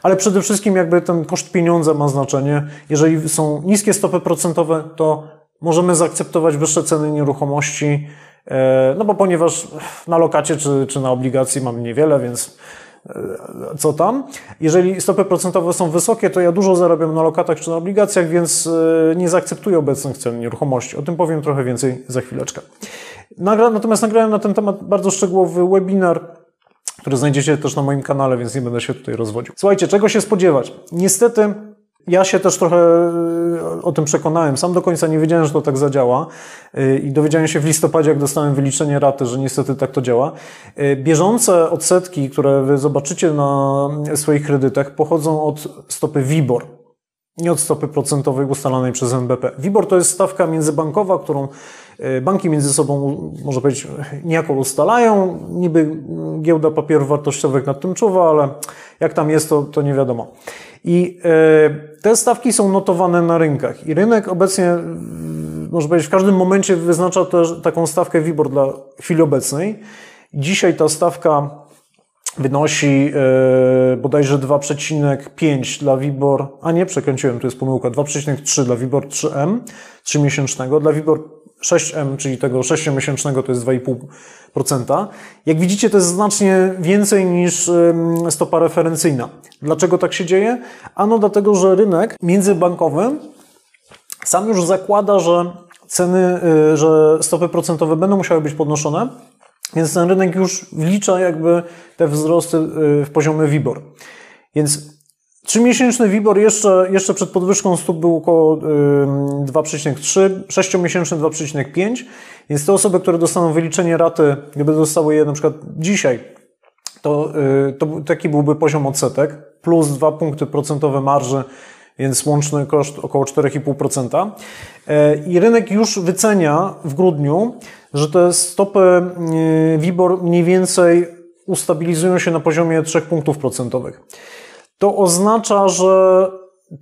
Ale przede wszystkim jakby ten koszt pieniądza ma znaczenie. Jeżeli są niskie stopy procentowe, to możemy zaakceptować wyższe ceny nieruchomości, no bo ponieważ na lokacie czy, czy na obligacji mamy niewiele, więc E, co tam. Jeżeli stopy procentowe są wysokie, to ja dużo zarabiam na lokatach czy na obligacjach, więc e, nie zaakceptuję obecnych cen nieruchomości. O tym powiem trochę więcej za chwileczkę. Natomiast nagrałem na ten temat bardzo szczegółowy webinar, który znajdziecie też na moim kanale, więc nie będę się tutaj rozwodził. Słuchajcie, czego się spodziewać? Niestety ja się też trochę e, o tym przekonałem. Sam do końca nie wiedziałem, że to tak zadziała e, i dowiedziałem się w listopadzie, jak dostałem wyliczenie raty, że niestety tak to działa. E, bieżące odsetki, które wy zobaczycie na swoich kredytach, pochodzą od stopy WIBOR, nie od stopy procentowej ustalanej przez NBP. WIBOR to jest stawka międzybankowa, którą banki między sobą, można powiedzieć, niejako ustalają. Niby giełda papierów wartościowych nad tym czuwa, ale jak tam jest, to, to nie wiadomo. I e, te stawki są notowane na rynkach. I rynek obecnie, można powiedzieć, w każdym momencie wyznacza też taką stawkę WIBOR dla chwili obecnej. Dzisiaj ta stawka wynosi e, bodajże 2,5 dla WIBOR, a nie, przekręciłem, to jest pomyłka, 2,3 dla WIBOR 3M, 3-miesięcznego, dla WIBOR 6M, czyli tego 6-miesięcznego to jest 2,5%. Jak widzicie, to jest znacznie więcej niż stopa referencyjna. Dlaczego tak się dzieje? Ano dlatego, że rynek międzybankowy sam już zakłada, że ceny, y, że stopy procentowe będą musiały być podnoszone, więc ten rynek już wlicza jakby te wzrosty y, w poziomie WIBOR. Więc Trzymiesięczny WIBOR jeszcze, jeszcze przed podwyżką stóp był około 2,3, sześciomiesięczny 2,5, więc te osoby, które dostaną wyliczenie raty, gdyby dostały je na przykład dzisiaj, to, y, to taki byłby poziom odsetek, plus 2 punkty procentowe marży, więc łączny koszt około 4,5%. E, I rynek już wycenia w grudniu, że te stopy y, WIBOR mniej więcej ustabilizują się na poziomie 3 punktów procentowych. To oznacza, że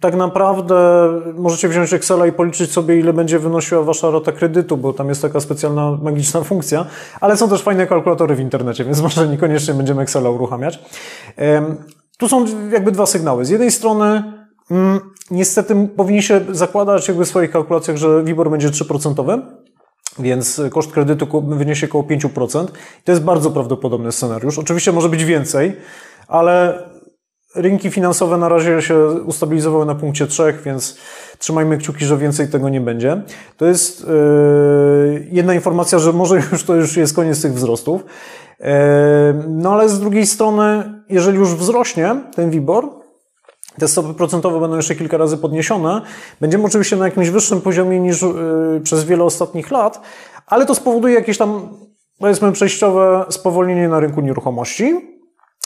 tak naprawdę możecie wziąć Excela i policzyć sobie, ile będzie wynosiła wasza rata kredytu, bo tam jest taka specjalna, magiczna funkcja, ale są też fajne kalkulatory w internecie, więc może niekoniecznie będziemy Excela uruchamiać. Tu są jakby dwa sygnały. Z jednej strony mm, niestety powinniście zakładać jakby w swoich kalkulacjach, że WIBOR będzie 3%, więc koszt kredytu wyniesie około 5%. To jest bardzo prawdopodobny scenariusz. Oczywiście może być więcej, ale Rynki finansowe na razie się ustabilizowały na punkcie 3, więc trzymajmy kciuki, że więcej tego nie będzie. To jest yy, jedna informacja, że może już to już jest koniec tych wzrostów. Yy, no ale z drugiej strony, jeżeli już wzrośnie ten WIBOR, te stopy procentowe będą jeszcze kilka razy podniesione. Będziemy oczywiście na jakimś wyższym poziomie niż yy, przez wiele ostatnich lat, ale to spowoduje jakieś tam, powiedzmy, przejściowe spowolnienie na rynku nieruchomości.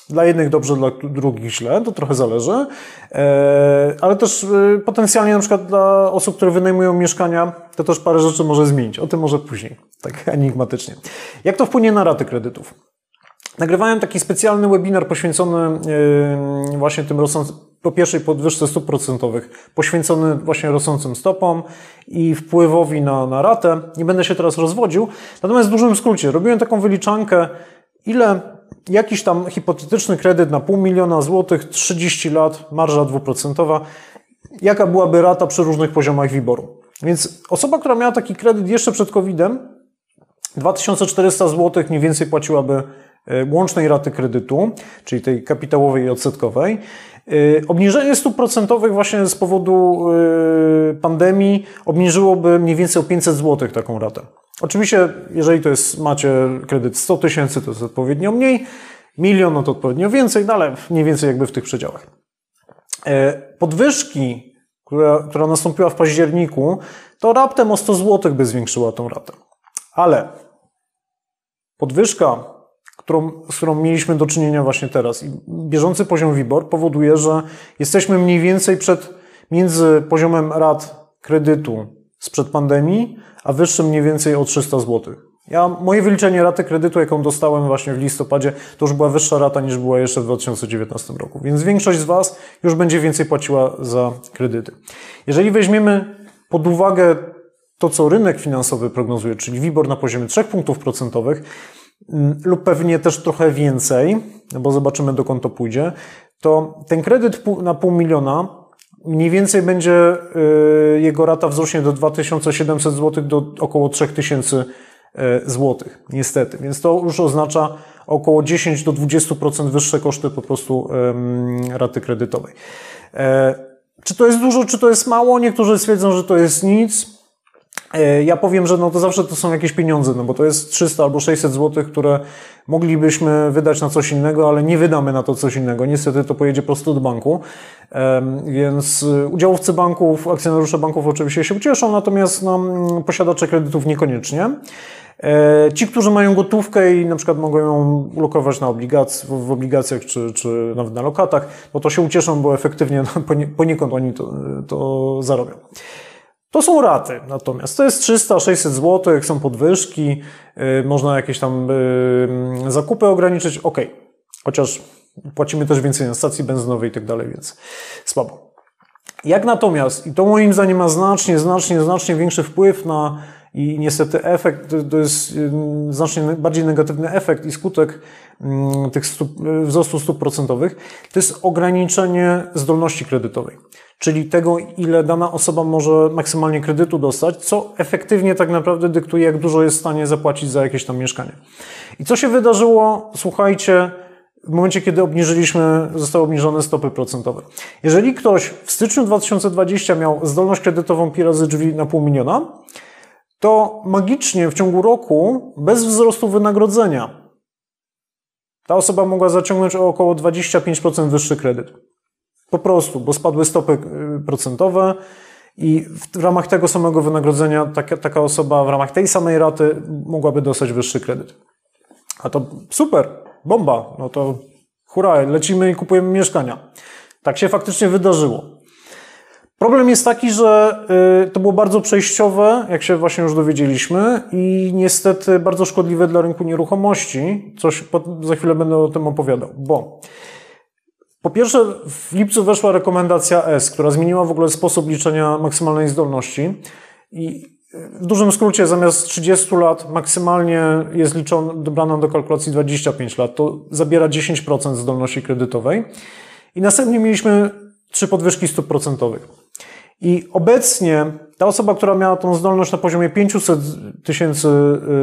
Dla jednych dobrze, dla drugich źle, to trochę zależy, e, ale też e, potencjalnie na przykład dla osób, które wynajmują mieszkania, to też parę rzeczy może zmienić. O tym może później, tak enigmatycznie. Jak to wpłynie na raty kredytów? Nagrywałem taki specjalny webinar poświęcony e, właśnie tym rosnącym, po pierwszej podwyżce stóp procentowych, poświęcony właśnie rosnącym stopom i wpływowi na, na ratę. Nie będę się teraz rozwodził. Natomiast w dużym skrócie, robiłem taką wyliczankę, ile jakiś tam hipotetyczny kredyt na pół miliona złotych, 30 lat, marża dwuprocentowa, jaka byłaby rata przy różnych poziomach wyboru. Więc osoba, która miała taki kredyt jeszcze przed COVID-em, 2400 zł mniej więcej płaciłaby łącznej raty kredytu, czyli tej kapitałowej i odsetkowej. Obniżenie stóp procentowych właśnie z powodu pandemii obniżyłoby mniej więcej o 500 zł taką ratę. Oczywiście, jeżeli to jest, macie kredyt 100 tysięcy, to jest odpowiednio mniej, milion, no to odpowiednio więcej, no ale mniej więcej jakby w tych przedziałach. Podwyżki która, która nastąpiła w październiku, to raptem o 100 zł by zwiększyła tą ratę. Ale podwyżka, którą, z którą mieliśmy do czynienia właśnie teraz i bieżący poziom WIBOR powoduje, że jesteśmy mniej więcej przed, między poziomem rat kredytu sprzed pandemii, a wyższym mniej więcej o 300 zł. Ja, moje wyliczenie raty kredytu, jaką dostałem właśnie w listopadzie, to już była wyższa rata niż była jeszcze w 2019 roku. Więc większość z Was już będzie więcej płaciła za kredyty. Jeżeli weźmiemy pod uwagę to, co rynek finansowy prognozuje, czyli WIBOR na poziomie 3 punktów procentowych, lub pewnie też trochę więcej, bo zobaczymy dokąd to pójdzie, to ten kredyt na pół miliona mniej więcej będzie y, jego rata wzrośnie do 2700 zł do około 3000 zł E, złotych, niestety. Więc to już oznacza około 10 do 20% wyższe koszty po prostu raty kredytowej. E, czy to jest dużo, czy to jest mało? Niektórzy stwierdzą, że to jest nic. E, ja powiem, że no to zawsze to są jakieś pieniądze, no bo to jest 300 albo 600 zł, które moglibyśmy wydać na coś innego, ale nie wydamy na to coś innego. Niestety to pojedzie prosto do banku. Więc udziałowcy banków, akcjonariusze banków oczywiście się ucieszą, natomiast no, posiadacze kredytów niekoniecznie. E, ci, którzy mają gotówkę i na przykład mogą ją ulokować na obligac w obligacjach czy, czy nawet na lokatach, no to się ucieszą, bo efektywnie no, poniekąd oni to, to zarobią. To są raty natomiast. To jest 300-600 zł, są podwyżki, e, można jakieś tam e, zakupy ograniczyć, ok. Chociaż płacimy też więcej na stacji benzynowej i tak dalej, więc słabo. Jak natomiast, i to moim zdaniem ma znacznie, znacznie, znacznie większy wpływ na i niestety efekt to jest znacznie bardziej negatywny efekt i skutek tych stup, wzrostu stóp procentowych to jest ograniczenie zdolności kredytowej, czyli tego, ile dana osoba może maksymalnie kredytu dostać, co efektywnie tak naprawdę dyktuje, jak dużo jest w stanie zapłacić za jakieś tam mieszkanie. I co się wydarzyło? Słuchajcie, w momencie, kiedy obniżyliśmy, zostały obniżone stopy procentowe. Jeżeli ktoś w styczniu 2020 miał zdolność kredytową pi razy drzwi na pół miliona, to magicznie w ciągu roku, bez wzrostu wynagrodzenia, ta osoba mogła zaciągnąć o około 25% wyższy kredyt. Po prostu, bo spadły stopy y, procentowe i w ramach tego samego wynagrodzenia taka, taka osoba w ramach tej samej raty mogłaby dostać wyższy kredyt. A to super, bomba, no to hurra, lecimy i kupujemy mieszkania. Tak się faktycznie wydarzyło. Problem jest taki, że y, to było bardzo przejściowe, jak się właśnie już dowiedzieliśmy, i niestety bardzo szkodliwe dla rynku nieruchomości. Coś za chwilę będę o tym opowiadał, bo po pierwsze, w lipcu weszła rekomendacja S, która zmieniła w ogóle sposób liczenia maksymalnej zdolności. I w dużym skrócie, zamiast 30 lat maksymalnie jest liczona, dobrana do kalkulacji 25 lat. To zabiera 10% zdolności kredytowej. I następnie mieliśmy trzy podwyżki stóp procentowych. I obecnie ta osoba, która miała tą zdolność na poziomie 500 tysięcy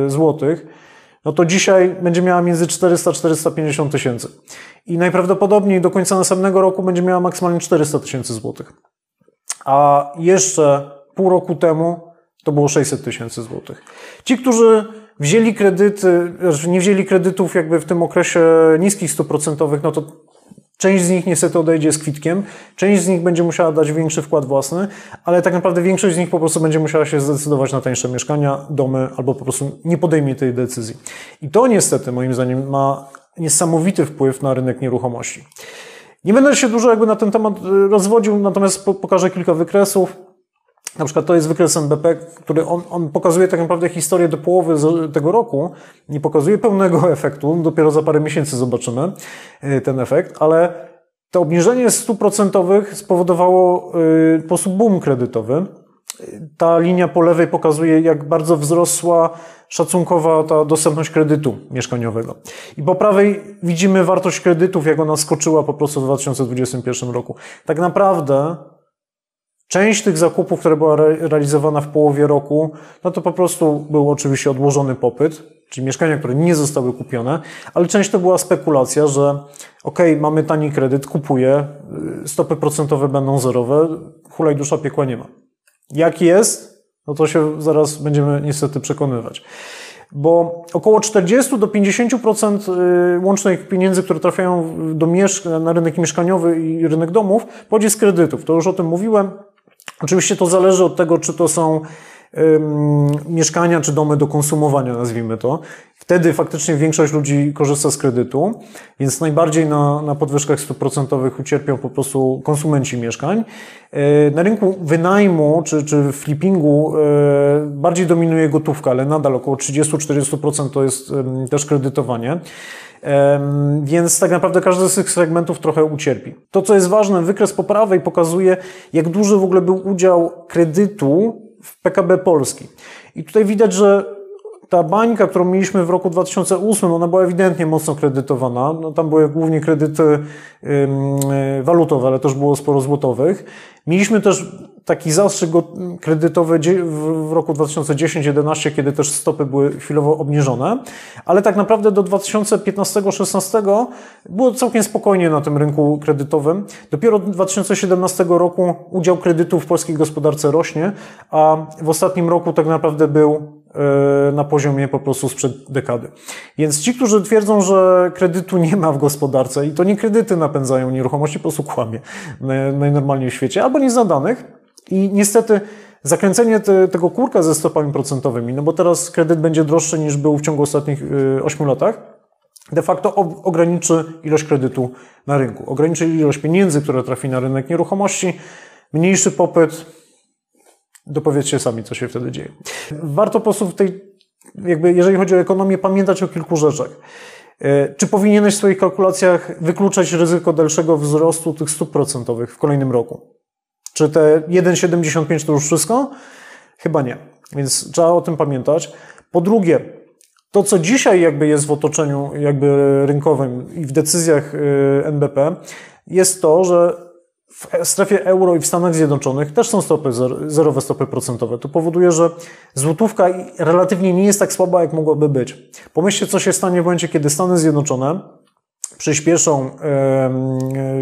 y, złotych, no to dzisiaj będzie miała między 400-450 tysięcy. I najprawdopodobniej do końca następnego roku będzie miała maksymalnie 400 tysięcy złotych. A jeszcze pół roku temu to było 600 tysięcy złotych. Ci, którzy wzięli kredyty, znaczy nie wzięli kredytów jakby w tym okresie niskich stóp procentowych, no to Część z nich niestety odejdzie z kwitkiem, część z nich będzie musiała dać większy wkład własny, ale tak naprawdę większość z nich po prostu będzie musiała się zdecydować na tańsze mieszkania, domy albo po prostu nie podejmie tej decyzji. I to niestety moim zdaniem ma niesamowity wpływ na rynek nieruchomości. Nie będę się dużo jakby na ten temat y, rozwodził, natomiast pokażę kilka wykresów. Na przykład to jest wykres NBP, który on, on pokazuje tak naprawdę historię do połowy tego roku. Nie pokazuje pełnego efektu, dopiero za parę miesięcy zobaczymy y, ten efekt, ale to obniżenie stóp procentowych spowodowało y, po prostu boom kredytowy. Ta linia po lewej pokazuje, jak bardzo wzrosła szacunkowa ta dostępność kredytu mieszkaniowego. I po prawej widzimy wartość kredytów, jak ona skoczyła po prostu w 2021 roku. Tak naprawdę Część tych zakupów, która była realizowana w połowie roku, no to po prostu był oczywiście odłożony popyt, czyli mieszkania, które nie zostały kupione, ale część to była spekulacja, że ok, mamy tani kredyt, kupuję, y, stopy procentowe będą zerowe, hulaj dusza piekła nie ma. Jak jest, no to się zaraz będziemy niestety przekonywać. Bo około 40 do 50% y, łącznych pieniędzy, które trafiają do mieszk- na rynek mieszkaniowy i rynek domów, pochodzi z kredytów. To już o tym mówiłem. Oczywiście to zależy od tego, czy to są mieszkania czy domy do konsumowania, nazwijmy to. Wtedy faktycznie większość ludzi korzysta z kredytu, więc najbardziej na, na podwyżkach procentowych ucierpią po prostu konsumenci mieszkań. E, na rynku wynajmu czy, czy flippingu e, bardziej dominuje gotówka, ale nadal około 30-40% to jest też kredytowanie. Więc tak naprawdę każdy z tych segmentów trochę ucierpi. To, co jest ważne, wykres po prawej pokazuje, jak duży w ogóle był udział kredytu w PKB Polski. I tutaj widać, że ta bańka, którą mieliśmy w roku 2008, ona była ewidentnie mocno kredytowana. No, tam były głównie kredyty walutowe, ale też było sporo złotowych. Mieliśmy też taki zastrzyk kredytowy w roku 2010-2011, kiedy też stopy były chwilowo obniżone, ale tak naprawdę do 2015-2016 było całkiem spokojnie na tym rynku kredytowym. Dopiero od 2017 roku udział kredytów w polskiej gospodarce rośnie, a w ostatnim roku tak naprawdę był na poziomie po prostu sprzed dekady. Więc ci, którzy twierdzą, że kredytu nie ma w gospodarce i to nie kredyty napędzają nieruchomości, po prostu kłamie najnormalniej w świecie, albo nie zadanych i niestety zakręcenie te, tego kurka ze stopami procentowymi, no bo teraz kredyt będzie droższy niż był w ciągu ostatnich 8 e, latach, de facto ograniczy ilość kredytu na rynku, ograniczy ilość pieniędzy, które trafi na rynek nieruchomości, mniejszy popyt, Dopowiedzcie sami, co się wtedy dzieje. Warto po prostu w tej, jakby, jeżeli chodzi o ekonomię, pamiętać o kilku rzeczach. E, czy powinieneś w swoich kalkulacjach wykluczać ryzyko dalszego wzrostu tych stóp procentowych w kolejnym roku? Czy te 1,75 to już wszystko? Chyba nie. Więc trzeba o tym pamiętać. Po drugie, to co dzisiaj jakby jest w otoczeniu jakby rynkowym i w decyzjach e, NBP, jest to, że w strefie euro i w Stanach Zjednoczonych też są stopy, zerowe stopy procentowe. To powoduje, że złotówka relatywnie nie jest tak słaba, jak mogłaby być. Pomyślcie, co się stanie w momencie, kiedy Stany Zjednoczone przyspieszą,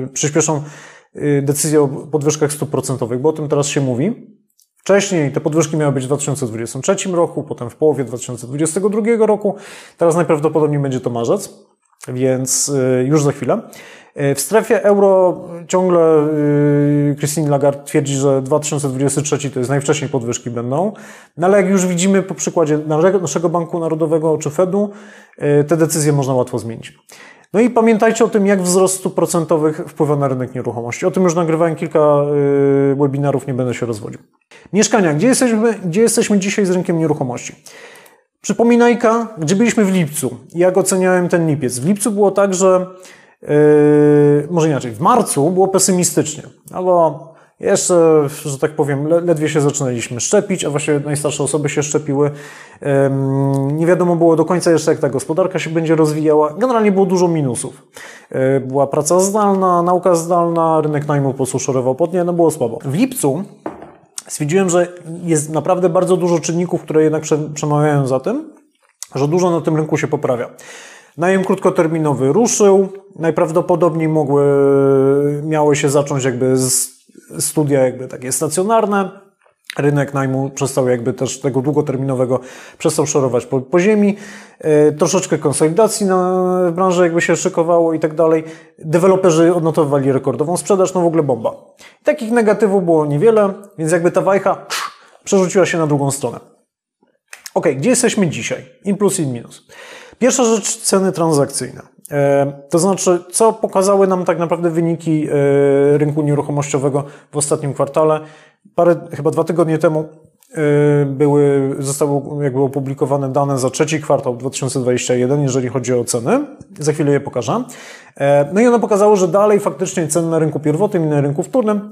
yy, przyspieszą y, decyzję o podwyżkach stóp procentowych, bo o tym teraz się mówi. Wcześniej te podwyżki miały być w 2023 roku, potem w połowie 2022 roku. Teraz najprawdopodobniej będzie to marzec, więc y, już za chwilę. E, w strefie euro ciągle y, Christine Lagarde twierdzi, że 2023 to jest najwcześniej podwyżki będą, no ale jak już widzimy po przykładzie naszego Banku Narodowego czy Fedu, e, te decyzje można łatwo zmienić. No i pamiętajcie o tym, jak wzrost stóp procentowych wpływa na rynek nieruchomości. O tym już nagrywałem kilka y, webinarów, nie będę się rozwodził. Mieszkania. Gdzie jesteśmy, gdzie jesteśmy dzisiaj z rynkiem nieruchomości? Przypominajka, gdzie byliśmy w lipcu. Jak oceniałem ten lipiec? W lipcu było tak, że Yy, może inaczej, w marcu było pesymistycznie, albo jeszcze, że tak powiem, ledwie się zaczynaliśmy szczepić, a właściwie najstarsze osoby się szczepiły. Nie wiadomo było do końca jeszcze, jak ta gospodarka się będzie rozwijała. Generalnie było dużo minusów. Yy, była praca zdalna, nauka zdalna, rynek najmu po prostu szorował pod no było słabo. W lipcu stwierdziłem, że jest naprawdę bardzo dużo czynników, które jednak przemawiają za tym, że dużo na tym rynku się poprawia. Najem krótkoterminowy ruszył. Najprawdopodobniej mogły, miały się zacząć jakby studia jakby takie stacjonarne. Rynek najmu przestał jakby też tego długoterminowego przestał szorować po, po ziemi. E, troszeczkę konsolidacji na, w branży jakby się szykowało i tak dalej. Deweloperzy odnotowywali rekordową sprzedaż, no w ogóle bomba. Takich negatywów było niewiele, więc jakby ta wajcha przerzuciła się na drugą stronę. Ok, gdzie jesteśmy dzisiaj? In plus, in minus. Pierwsza rzecz, ceny transakcyjne. E, to znaczy, co pokazały nam tak naprawdę wyniki e, rynku nieruchomościowego w ostatnim kwartale. Parę, chyba dwa tygodnie temu e, były, zostały jakby opublikowane dane za trzeci kwartał 2021, jeżeli chodzi o ceny. Za chwilę je pokażę. No i one pokazały, że dalej faktycznie ceny na rynku pierwotnym i na rynku wtórnym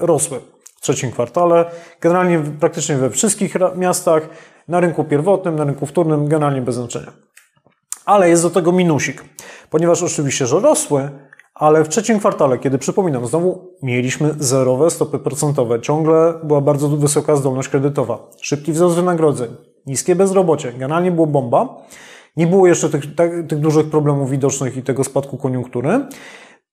rosły w trzecim kwartale. Generalnie praktycznie we wszystkich miastach, na rynku pierwotnym, na rynku wtórnym, generalnie bez znaczenia. Ale jest do tego minusik, ponieważ oczywiście, że rosły, Ale w trzecim kwartale, kiedy przypominam, znowu mieliśmy zerowe stopy procentowe, ciągle była bardzo wysoka zdolność kredytowa, szybki wzrost wynagrodzeń, niskie bezrobocie, generalnie było bomba. Nie było jeszcze tych, tych dużych problemów widocznych i tego spadku koniunktury,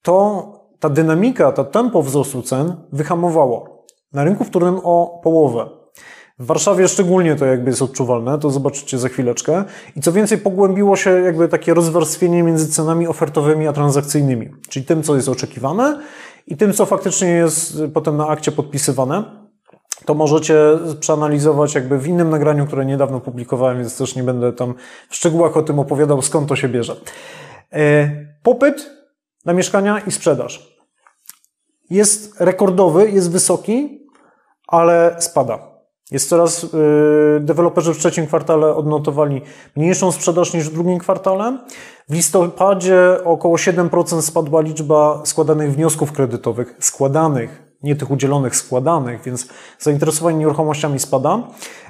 to ta dynamika, ta tempo wzrostu cen wyhamowało. Na rynku wtórnym o połowę. W Warszawie szczególnie to jakby jest odczuwalne, to zobaczycie za chwileczkę. I co więcej, pogłębiło się jakby takie rozwarstwienie między cenami ofertowymi a transakcyjnymi, czyli tym, co jest oczekiwane i tym, co faktycznie jest potem na akcie podpisywane. To możecie przeanalizować jakby w innym nagraniu, które niedawno publikowałem, więc też nie będę tam w szczegółach o tym opowiadał, skąd to się bierze. E, popyt na mieszkania i sprzedaż jest rekordowy, jest wysoki, ale spada. Jest coraz, yy, deweloperzy w trzecim kwartale odnotowali mniejszą sprzedaż niż w drugim kwartale. W listopadzie około 7% spadła liczba składanych wniosków kredytowych, składanych, nie tych udzielonych, składanych, więc zainteresowanie nieruchomościami spada.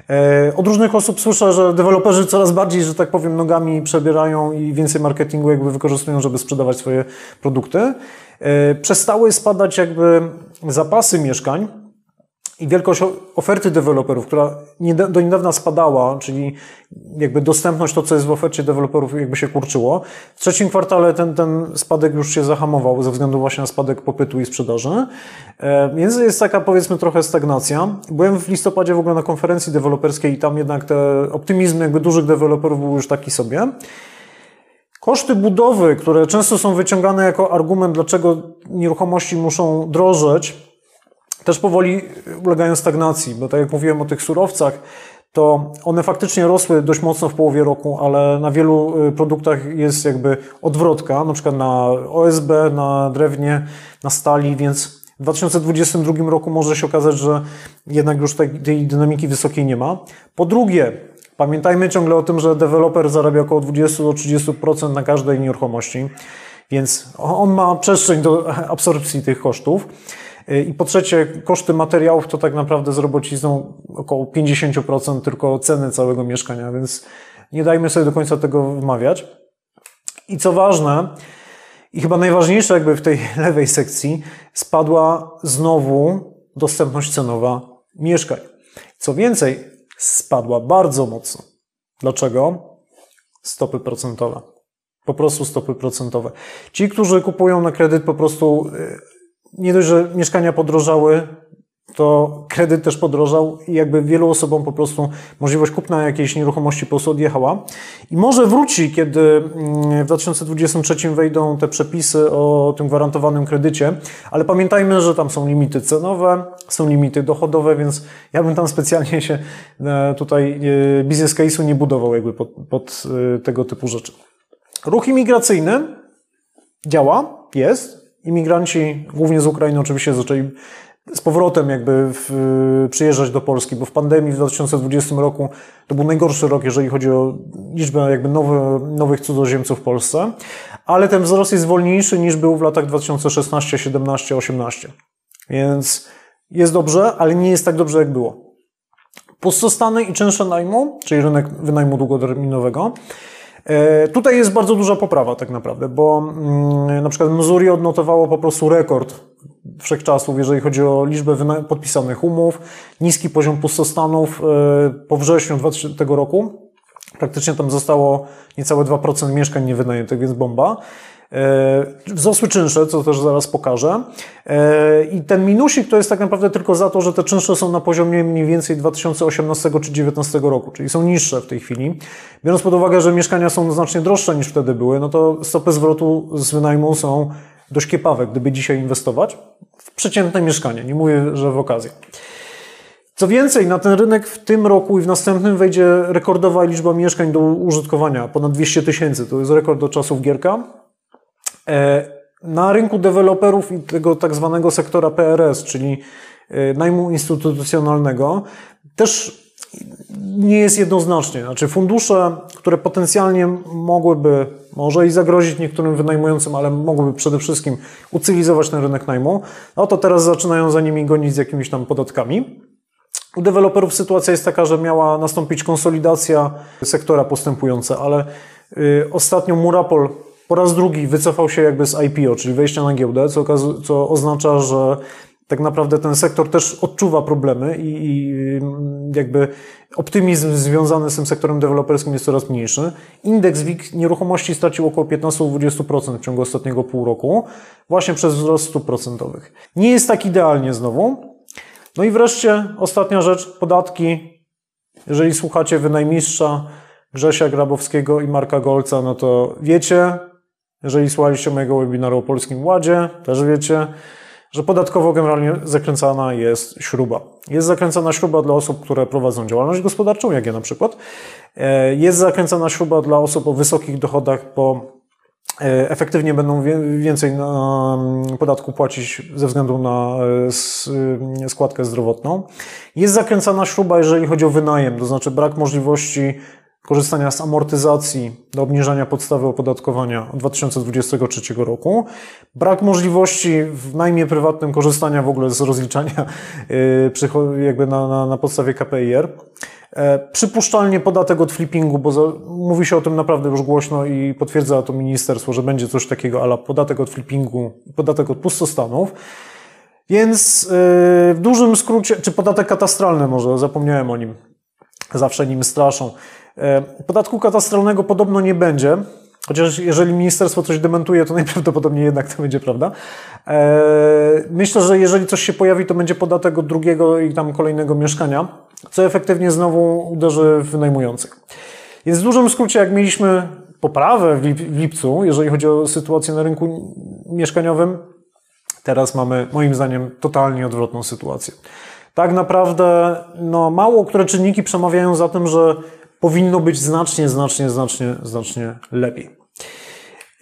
Yy, od różnych osób słyszę, że deweloperzy coraz bardziej, że tak powiem, nogami przebierają i więcej marketingu jakby wykorzystują, żeby sprzedawać swoje produkty. Yy, przestały spadać jakby zapasy mieszkań, i wielkość oferty deweloperów, która do niedawna spadała, czyli jakby dostępność, to co jest w ofercie deweloperów jakby się kurczyło. W trzecim kwartale ten, ten spadek już się zahamował ze względu właśnie na spadek popytu i sprzedaży. E, więc jest taka powiedzmy trochę stagnacja. Byłem w listopadzie w ogóle na konferencji deweloperskiej i tam jednak te optymizm jakby dużych deweloperów był już taki sobie. Koszty budowy, które często są wyciągane jako argument, dlaczego nieruchomości muszą drożeć, też powoli ulegają stagnacji, bo tak jak mówiłem o tych surowcach, to one faktycznie rosły dość mocno w połowie roku, ale na wielu y, produktach jest jakby odwrotka, na przykład na OSB, na drewnie, na stali, więc w 2022 roku może się okazać, że jednak już tej, dynamiki wysokiej nie ma. Po drugie, pamiętajmy ciągle o tym, że deweloper zarabia około 20 do 30% na każdej nieruchomości, więc on ma przestrzeń do absorpcji tych kosztów. Y, I po trzecie, koszty materiałów to tak naprawdę z robocizną około 50% tylko ceny całego mieszkania, więc nie dajmy sobie do końca tego wmawiać. I co ważne, i chyba najważniejsze jakby w tej lewej sekcji, spadła znowu dostępność cenowa mieszkań. Co więcej, spadła bardzo mocno. Dlaczego? Stopy procentowe. Po prostu stopy procentowe. Ci, którzy kupują na kredyt, po prostu y, nie dość, że mieszkania podrożały, to kredyt też podrożał i jakby wielu osobom po prostu możliwość kupna jakiejś nieruchomości po prostu odjechała. I może wróci, kiedy mm, w 2023 wejdą te przepisy o tym gwarantowanym kredycie, ale pamiętajmy, że tam są limity cenowe, są limity dochodowe, więc ja bym tam specjalnie się e, tutaj e, biznes case'u nie budował jakby pod, pod e, tego typu rzeczy. Ruch imigracyjny działa, jest, imigranci, głównie z Ukrainy oczywiście, zaczęli z powrotem jakby w, przyjeżdżać do Polski, bo w pandemii w 2020 roku to był najgorszy rok, jeżeli chodzi o liczbę jakby nowych cudzoziemców w Polsce, ale ten wzrost jest wolniejszy niż był w latach 2016, 17, 18. Więc jest dobrze, ale nie jest tak dobrze jak było. Pustostany i czynsze najmu, czyli rynek wynajmu długoterminowego, tutaj jest bardzo duża poprawa tak naprawdę, bo mm, na przykład Missouri odnotowało po prostu rekord wszechczasów, jeżeli chodzi o liczbę podpisanych umów, niski poziom pustostanów e, po wrześniu tego roku. Praktycznie tam zostało niecałe 2% mieszkań niewynajętych, więc bomba. E, wzrosły czynsze, co też zaraz pokażę. E, I ten minusik to jest tak naprawdę tylko za to, że te czynsze są na poziomie mniej więcej 2018 czy 2019 roku, czyli są niższe w tej chwili. Biorąc pod uwagę, że mieszkania są znacznie droższe niż wtedy były, no to stopy zwrotu z wynajmu są dość kiepawe, gdyby dzisiaj inwestować w przeciętne mieszkanie. Nie mówię, że w okazję. Co więcej, na ten rynek w tym roku i w następnym wejdzie rekordowa liczba mieszkań do użytkowania, ponad 200 tysięcy. To jest rekord do czasów Gierka. E, na rynku deweloperów i tego tak zwanego sektora PRS, czyli e, najmu instytucjonalnego, też nie jest jednoznacznie. Znaczy fundusze, które potencjalnie mogłyby może i zagrozić niektórym wynajmującym, ale mogłyby przede wszystkim ucywilizować ten rynek najmu, no to teraz zaczynają za nimi gonić z jakimiś tam podatkami. U deweloperów sytuacja jest taka, że miała nastąpić konsolidacja sektora postępująca, ale y, ostatnio Murapol po raz drugi wycofał się jakby z IPO, czyli wejścia na giełdę, co, co oznacza, że tak naprawdę ten sektor też odczuwa problemy i, i, jakby optymizm związany z tym sektorem deweloperskim jest coraz mniejszy. Indeks WIG nieruchomości stracił około 15-20% w ciągu ostatniego pół roku, właśnie przez wzrost stóp procentowych. Nie jest tak idealnie znowu. No i wreszcie ostatnia rzecz, podatki. Jeżeli słuchacie wynajmistrza Grzesia Grabowskiego i Marka Golca, no to wiecie, jeżeli słuchaliście mojego webinaru o Polskim Ładzie, też wiecie, że podatkowo generalnie zakręcana jest śruba. Jest zakręcana śruba dla osób, które prowadzą działalność gospodarczą, jak ja na przykład. E, jest zakręcana śruba dla osób o wysokich dochodach, bo e, efektywnie będą więcej mm, podatku płacić ze względu na e, składkę zdrowotną. Jest zakręcana śruba, jeżeli chodzi o wynajem, to znaczy brak możliwości korzystania z amortyzacji do obniżania podstawy opodatkowania od 2023 roku, brak możliwości w najmie prywatnym korzystania w ogóle z rozliczania y, jakby na, na, na podstawie KPIR. E, przypuszczalnie podatek od flippingu, bo za, mówi się o tym naprawdę już głośno i potwierdza to ministerstwo, że będzie coś takiego, ale podatek od flippingu, podatek od pustostanów. Więc y, w dużym skrócie, czy podatek katastralny może, zapomniałem o nim, zawsze nim straszą. E, podatku katastralnego podobno nie będzie, chociaż jeżeli ministerstwo coś dementuje, to najprawdopodobniej jednak to będzie prawda. E, myślę, że jeżeli coś się pojawi, to będzie podatek od drugiego i tam kolejnego mieszkania, co efektywnie znowu uderzy w wynajmujących. Więc w dużym skrócie, jak mieliśmy poprawę w lipcu, jeżeli chodzi o sytuację na rynku mieszkaniowym, teraz mamy moim zdaniem totalnie odwrotną sytuację. Tak naprawdę no, mało które czynniki przemawiają za tym, że powinno być znacznie, znacznie, znacznie, znacznie lepiej.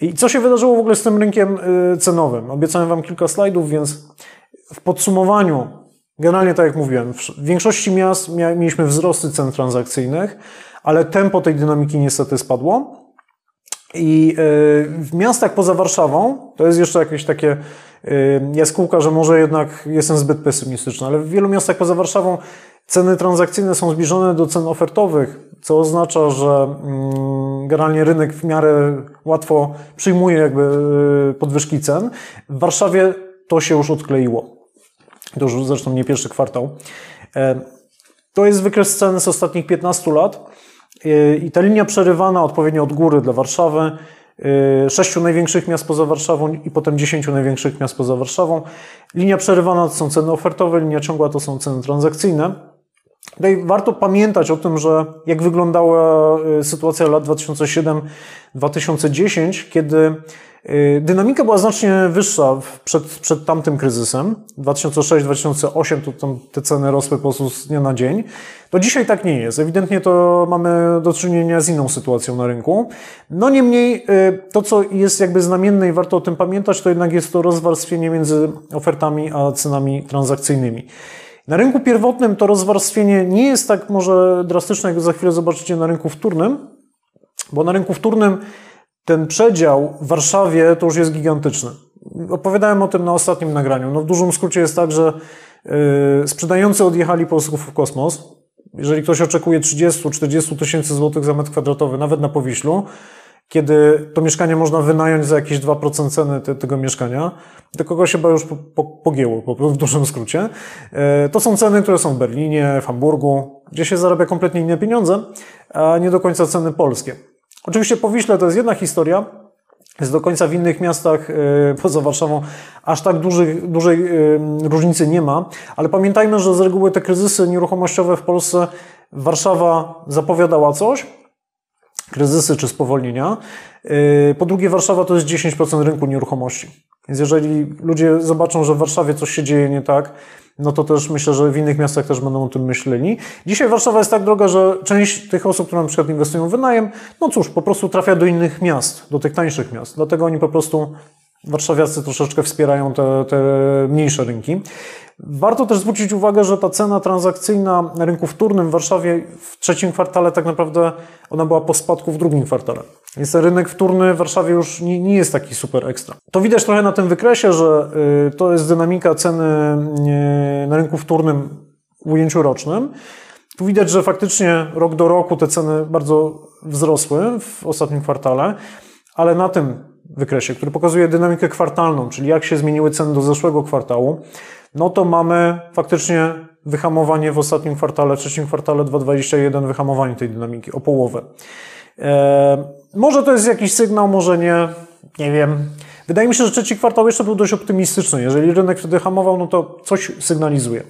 I co się wydarzyło w ogóle z tym rynkiem y, cenowym? Obiecałem Wam kilka slajdów, więc w podsumowaniu, generalnie tak jak mówiłem, w większości miast mieliśmy wzrosty cen transakcyjnych, ale tempo tej dynamiki niestety spadło. I y, w miastach poza Warszawą, to jest jeszcze jakieś takie y, jaskółka, że może jednak jestem zbyt pesymistyczny, ale w wielu miastach poza Warszawą ceny transakcyjne są zbliżone do cen ofertowych, co oznacza, że mm, generalnie rynek w miarę łatwo przyjmuje jakby y, podwyżki cen. W Warszawie to się już odkleiło. To już zresztą nie pierwszy kwartał. E, to jest wykres cen z ostatnich 15 lat e, i ta linia przerywana odpowiednio od góry dla Warszawy, e, sześciu największych miast poza Warszawą i potem dziesięciu największych miast poza Warszawą. Linia przerywana to są ceny ofertowe, linia ciągła to są ceny transakcyjne. Tutaj warto pamiętać o tym, że jak wyglądała y, sytuacja lat 2007-2010, kiedy y, dynamika była znacznie wyższa przed, przed tamtym kryzysem, 2006-2008 to tam te ceny rosły po prostu z dnia na dzień, to dzisiaj tak nie jest. Ewidentnie to mamy do czynienia z inną sytuacją na rynku. No niemniej y, to, co jest jakby znamienne i warto o tym pamiętać, to jednak jest to rozwarstwienie między ofertami a cenami transakcyjnymi. Na rynku pierwotnym to rozwarstwienie nie jest tak może drastyczne, jak za chwilę zobaczycie na rynku wtórnym, bo na rynku wtórnym ten przedział w Warszawie to już jest gigantyczny. Opowiadałem o tym na ostatnim nagraniu. No w dużym skrócie jest tak, że yy, sprzedający odjechali po w kosmos. Jeżeli ktoś oczekuje 30-40 tysięcy złotych za metr kwadratowy, nawet na Powiślu, kiedy to mieszkanie można wynająć za jakieś 2% ceny te, tego mieszkania, to kogoś chyba już po, po, pogięło, po, w dużym skrócie. E, to są ceny, które są w Berlinie, w Hamburgu, gdzie się zarabia kompletnie inne pieniądze, a nie do końca ceny polskie. Oczywiście po Wiśle to jest jedna historia, jest do końca w innych miastach e, poza Warszawą aż tak dużych, dużej e, różnicy nie ma, ale pamiętajmy, że z reguły te kryzysy nieruchomościowe w Polsce Warszawa zapowiadała coś, kryzysy czy spowolnienia. Yy, po drugie, Warszawa to jest 10% rynku nieruchomości. Więc jeżeli ludzie zobaczą, że w Warszawie coś się dzieje nie tak, no to też myślę, że w innych miastach też będą o tym myśleli. Dzisiaj Warszawa jest tak droga, że część tych osób, które na przykład inwestują w wynajem, no cóż, po prostu trafia do innych miast, do tych tańszych miast. Dlatego oni po prostu warszawiacy troszeczkę wspierają te, te mniejsze rynki. Warto też zwrócić uwagę, że ta cena transakcyjna na rynku wtórnym w Warszawie w trzecim kwartale tak naprawdę ona była po spadku w drugim kwartale. Więc rynek wtórny w Warszawie już nie, nie jest taki super ekstra. To widać trochę na tym wykresie, że y, to jest dynamika ceny y, na rynku wtórnym w ujęciu rocznym. Tu widać, że faktycznie rok do roku te ceny bardzo wzrosły w ostatnim kwartale, ale na tym wykresie, który pokazuje dynamikę kwartalną, czyli jak się zmieniły ceny do zeszłego kwartału, no to mamy faktycznie wyhamowanie w ostatnim kwartale, trzecim kwartale 2021, wyhamowanie tej dynamiki o połowę. E, może to jest jakiś sygnał, może nie, nie wiem. Wydaje mi się, że trzeci kwartał jeszcze był dość optymistyczny. Jeżeli rynek wtedy hamował, no to coś sygnalizuje.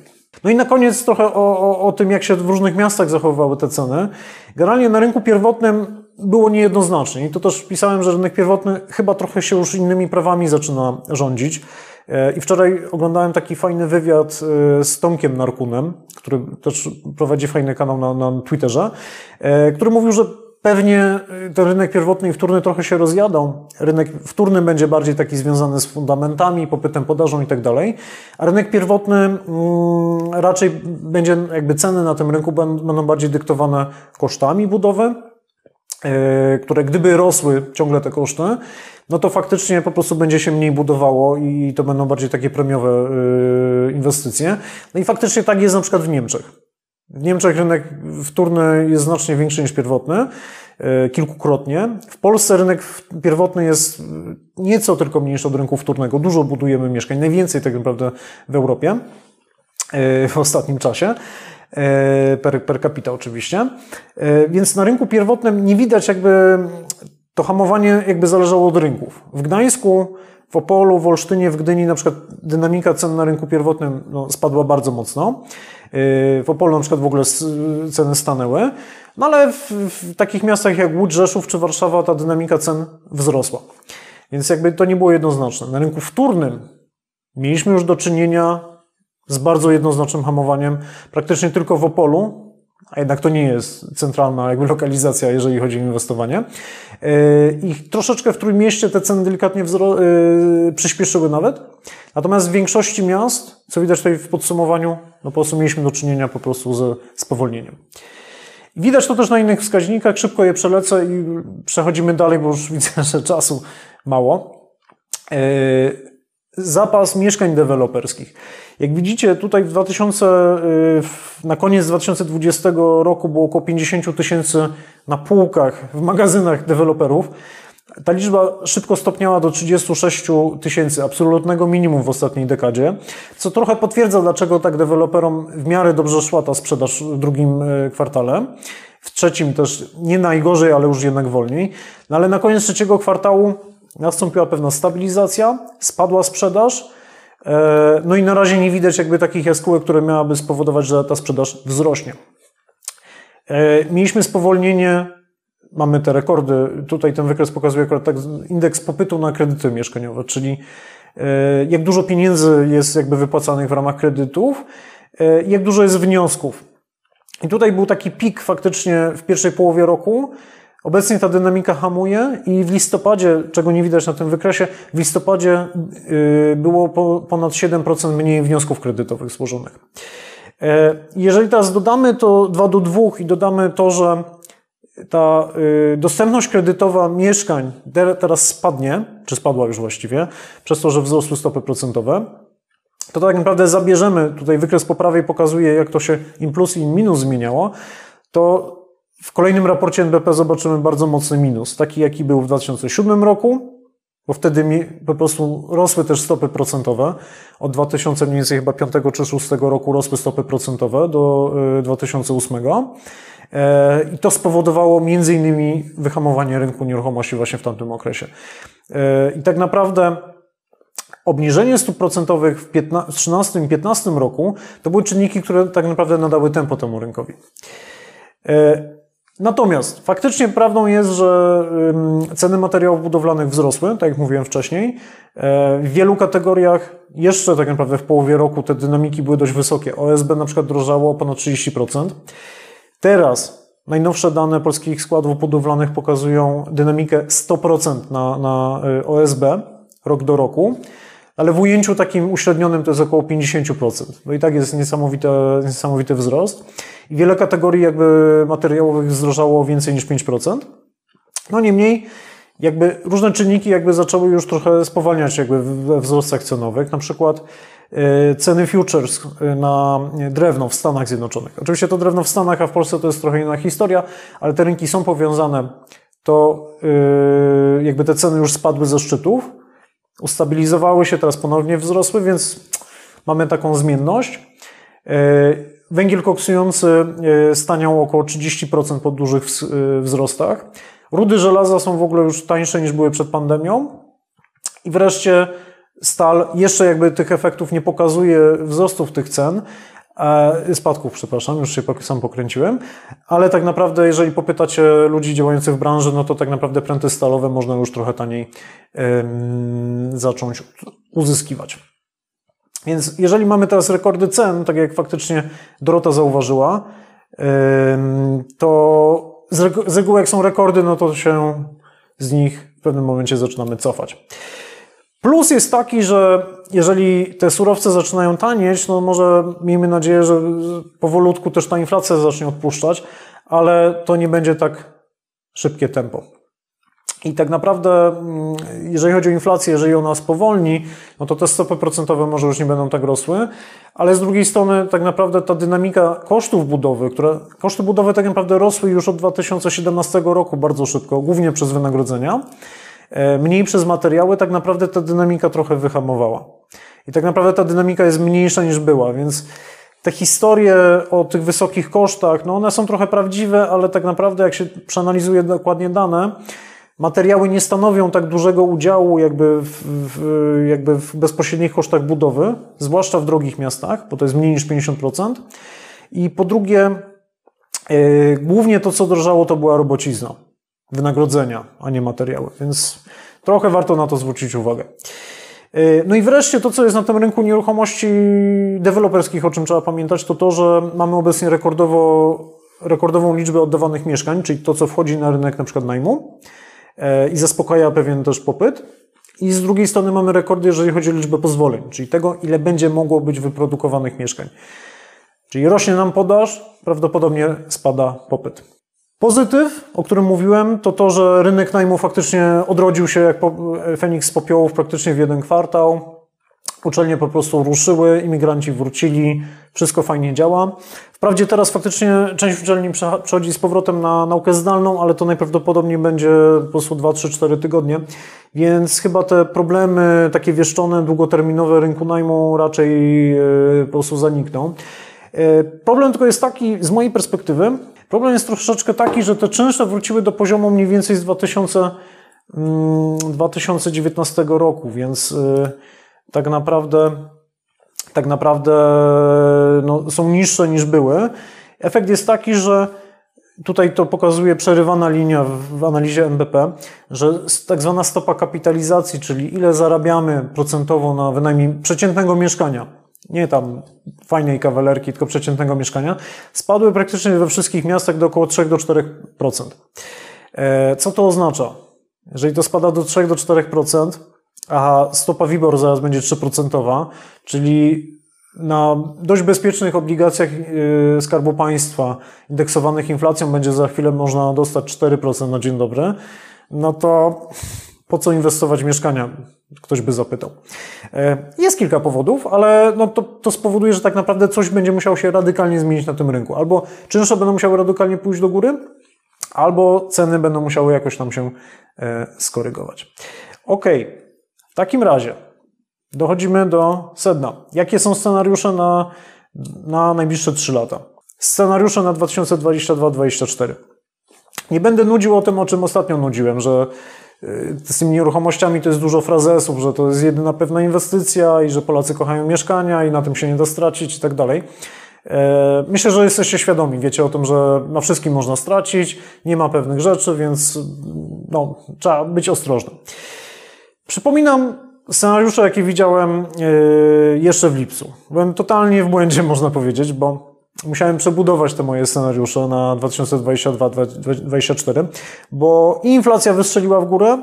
No i na koniec trochę o, o, o tym, jak się w różnych miastach zachowywały te ceny. Generalnie na rynku pierwotnym było niejednoznacznie i to też pisałem, że rynek pierwotny chyba trochę się już innymi prawami zaczyna rządzić. E, I wczoraj oglądałem taki fajny wywiad e, z Tomkiem Narkunem, który też prowadzi fajny kanał na, na Twitterze, e, który mówił, że pewnie ten rynek pierwotny i wtórny trochę się rozjadą. Rynek wtórny będzie bardziej taki związany z fundamentami, popytem, podażą i tak dalej, a rynek pierwotny mm, raczej będzie, jakby ceny na tym rynku będą bardziej dyktowane kosztami budowy, które gdyby rosły ciągle te koszty, no to faktycznie po prostu będzie się mniej budowało i to będą bardziej takie premiowe y, inwestycje. No i faktycznie tak jest na przykład w Niemczech. W Niemczech rynek wtórny jest znacznie większy niż pierwotny, y, kilkukrotnie. W Polsce rynek pierwotny jest nieco tylko mniejszy od rynku wtórnego. Dużo budujemy mieszkań, najwięcej tak naprawdę w Europie w ostatnim czasie per, per capita oczywiście. Więc na rynku pierwotnym nie widać jakby to hamowanie jakby zależało od rynków. W Gdańsku, w Opolu, w Olsztynie, w Gdyni na przykład dynamika cen na rynku pierwotnym no, spadła bardzo mocno. Yy, w Opolu na przykład w ogóle ceny stanęły. No ale w, w takich miastach jak Łódź, Rzeszów czy Warszawa ta dynamika cen wzrosła. Więc jakby to nie było jednoznaczne. Na rynku wtórnym mieliśmy już do czynienia z bardzo jednoznacznym hamowaniem. Praktycznie tylko w Opolu a jednak to nie jest centralna jakby lokalizacja, jeżeli chodzi o inwestowanie. Yy, I troszeczkę w Trójmieście te ceny delikatnie wzro- yy, przyspieszyły nawet. Natomiast w większości miast, co widać tutaj w podsumowaniu, no po prostu mieliśmy do czynienia po prostu ze spowolnieniem. Widać to też na innych wskaźnikach, szybko je przelecę i przechodzimy dalej, bo już widzę, że czasu mało. Yy, zapas mieszkań deweloperskich. Jak widzicie, tutaj w 2000, y, na koniec 2020 roku było około 50 tysięcy na półkach w magazynach deweloperów. Ta liczba szybko stopniała do 36 tysięcy, absolutnego minimum w ostatniej dekadzie, co trochę potwierdza, dlaczego tak deweloperom w miarę dobrze szła ta sprzedaż w drugim y, kwartale. W trzecim też nie najgorzej, ale już jednak wolniej. No ale na koniec trzeciego kwartału nastąpiła pewna stabilizacja, spadła sprzedaż, no i na razie nie widać jakby takich jaskółek, które miałaby spowodować, że ta sprzedaż wzrośnie. E, mieliśmy spowolnienie, mamy te rekordy. Tutaj ten wykres pokazuje akurat tak indeks popytu na kredyty mieszkaniowe, czyli e, jak dużo pieniędzy jest jakby wypłacanych w ramach kredytów, jak dużo jest wniosków. I tutaj był taki pik faktycznie w pierwszej połowie roku, Obecnie ta dynamika hamuje i w listopadzie, czego nie widać na tym wykresie, w listopadzie y, było ponad 7% mniej wniosków kredytowych złożonych. E, jeżeli teraz dodamy to 2 do 2 i dodamy to, że ta y, dostępność kredytowa mieszkań teraz spadnie, czy spadła już właściwie, przez to, że wzrosły stopy procentowe, to tak naprawdę zabierzemy, tutaj wykres po prawej pokazuje, jak to się im plus i im minus zmieniało, to w kolejnym raporcie NBP zobaczymy bardzo mocny minus, taki jaki był w 2007 roku, bo wtedy po prostu rosły też stopy procentowe. Od 2000 mniej więcej chyba 5 czy 6 roku rosły stopy procentowe do 2008. E, e, I to spowodowało między innymi wyhamowanie rynku nieruchomości właśnie w tamtym okresie. E, I tak naprawdę obniżenie stóp procentowych w 2013 i 2015 roku to były czynniki, które tak naprawdę nadały tempo temu rynkowi. Natomiast faktycznie prawdą jest, że ceny materiałów budowlanych wzrosły, tak jak mówiłem wcześniej. E, w wielu kategoriach jeszcze tak naprawdę w połowie roku te dynamiki były dość wysokie. OSB na przykład drożało o ponad 30%. Teraz najnowsze dane polskich składów budowlanych pokazują dynamikę 100% na, na e, OSB rok do roku ale w ujęciu takim uśrednionym to jest około 50%. No i tak jest niesamowity, niesamowity wzrost. I wiele kategorii jakby materiałowych zdrożało więcej niż 5%. No niemniej, jakby różne czynniki jakby zaczęły już trochę spowalniać jakby we wzrostach cenowych. Na przykład e, ceny futures e, na drewno w Stanach Zjednoczonych. Oczywiście to drewno w Stanach, a w Polsce to jest trochę inna historia, ale te rynki są powiązane to yy, jakby te ceny już spadły ze szczytów, ustabilizowały się, teraz ponownie wzrosły, więc mamy taką zmienność. Yy, węgiel koksujący yy, staniał około 30% po dużych wzrostach. Rudy żelaza są w ogóle już tańsze niż były przed pandemią. I wreszcie stal jeszcze jakby tych efektów nie pokazuje wzrostów tych cen, e, spadków, przepraszam, już się sam pokręciłem, ale tak naprawdę, jeżeli popytacie ludzi działających w branży, no to tak naprawdę pręty stalowe można już trochę taniej zacząć uzyskiwać. Więc jeżeli mamy teraz rekordy cen, tak jak faktycznie Dorota zauważyła, to z reguły jak są rekordy, no to się z nich w pewnym momencie zaczynamy cofać. Plus jest taki, że jeżeli te surowce zaczynają tanieć, no może miejmy nadzieję, że powolutku też ta inflacja zacznie odpuszczać, ale to nie będzie tak szybkie tempo. I tak naprawdę, mm, jeżeli chodzi o inflację, jeżeli ona spowolni, no to te stopy procentowe może już nie będą tak rosły, ale z drugiej strony tak naprawdę ta dynamika kosztów budowy, które koszty budowy tak naprawdę rosły już od 2017 roku bardzo szybko, głównie przez wynagrodzenia, mniej przez materiały, tak naprawdę ta dynamika trochę wyhamowała. I tak naprawdę ta dynamika jest mniejsza niż była, więc te historie o tych wysokich kosztach, no one są trochę prawdziwe, ale tak naprawdę jak się przeanalizuje dokładnie dane, materiały nie stanowią tak dużego udziału jakby w, w, jakby w bezpośrednich kosztach budowy, zwłaszcza w drogich miastach, bo to jest mniej niż 50%. I po drugie, yy, głównie to, co drożało, to była robocizna wynagrodzenia, a nie materiały, więc trochę warto na to zwrócić uwagę. Y, no i wreszcie to, co jest na tym rynku nieruchomości deweloperskich, o czym trzeba pamiętać, to to, że mamy obecnie rekordowo, rekordową liczbę oddawanych mieszkań, czyli to, co wchodzi na rynek na przykład najmu y, i zaspokaja pewien też popyt. I z drugiej strony mamy rekordy, jeżeli chodzi o liczbę pozwoleń, czyli tego, ile będzie mogło być wyprodukowanych mieszkań. Czyli rośnie nam podaż, prawdopodobnie spada popyt. Pozytyw, o którym mówiłem, to to, że rynek najmu faktycznie odrodził się jak Feniks z popiołów praktycznie w jeden kwartał. Uczelnie po prostu ruszyły, imigranci wrócili, wszystko fajnie działa. Wprawdzie teraz faktycznie część uczelni przechodzi z powrotem na naukę zdalną, ale to najprawdopodobniej będzie po prostu 2, 3, 4 tygodnie, więc chyba te problemy takie wieszczone, długoterminowe rynku najmu raczej e, po prostu zanikną. E, problem tylko jest taki, z mojej perspektywy, Problem jest troszeczkę taki, że te czynsze wróciły do poziomu mniej więcej z 2000, 2019 mm, roku, więc y, tak naprawdę, tak naprawdę no, są niższe niż były. Efekt jest taki, że tutaj to pokazuje przerywana linia w analizie NBP, że tak zwana stopa kapitalizacji, czyli ile zarabiamy procentowo na wynajmniej przeciętnego mieszkania, nie tam fajnej kawalerki, tylko przeciętnego mieszkania, spadły praktycznie we wszystkich miastach do około 3 do 4%. E, co to oznacza? Jeżeli to spada do 3 do 4%, a stopa WIBOR zaraz będzie 3%, czyli na dość bezpiecznych obligacjach e, Skarbu Państwa indeksowanych inflacją będzie za chwilę można dostać 4% na dzień dobry, no to po co inwestować w mieszkania? Ktoś by zapytał. E, jest kilka powodów, ale no to, to spowoduje, że tak naprawdę coś będzie musiało się radykalnie zmienić na tym rynku. Albo czynsze będą musiały radykalnie pójść do góry, albo ceny będą musiały jakoś tam się e, skorygować. Ok, w takim razie dochodzimy do sedna. Jakie są scenariusze na, na najbliższe 3 lata? Scenariusze na 2022-2024. Nie będę nudził o tym, o czym ostatnio nudziłem, że z tymi nieruchomościami to jest dużo frazesów, że to jest jedyna pewna inwestycja i że Polacy kochają mieszkania i na tym się nie da stracić i tak dalej. E, myślę, że jesteście świadomi, wiecie o tym, że na wszystkim można stracić, nie ma pewnych rzeczy, więc no, trzeba być ostrożnym. Przypominam scenariusze, jakie widziałem e, jeszcze w lipcu. Byłem totalnie w błędzie, można powiedzieć, bo musiałem przebudować te moje scenariusze na 2022-2024, bo inflacja wystrzeliła w górę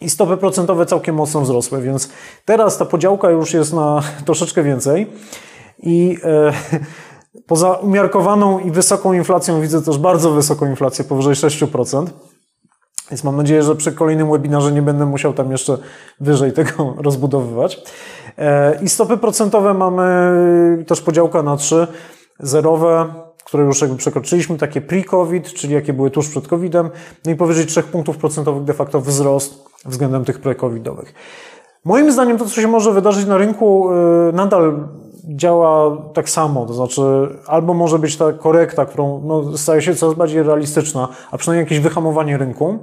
i stopy procentowe całkiem mocno wzrosły, więc teraz ta podziałka już jest na troszeczkę więcej i e, poza umiarkowaną i wysoką inflacją widzę też bardzo wysoką inflację, powyżej 6%. Więc mam nadzieję, że przy kolejnym webinarze nie będę musiał tam jeszcze wyżej tego rozbudowywać. E, I stopy procentowe mamy też podziałka na trzy zerowe, które już jakby przekroczyliśmy, takie pre-COVID, czyli jakie były tuż przed COVID-em, no i powyżej 3 punktów procentowych de facto wzrost względem tych pre-COVIDowych. Moim zdaniem to, co się może wydarzyć na rynku, y, nadal działa tak samo, to znaczy albo może być ta korekta, którą no, staje się coraz bardziej realistyczna, a przynajmniej jakieś wyhamowanie rynku.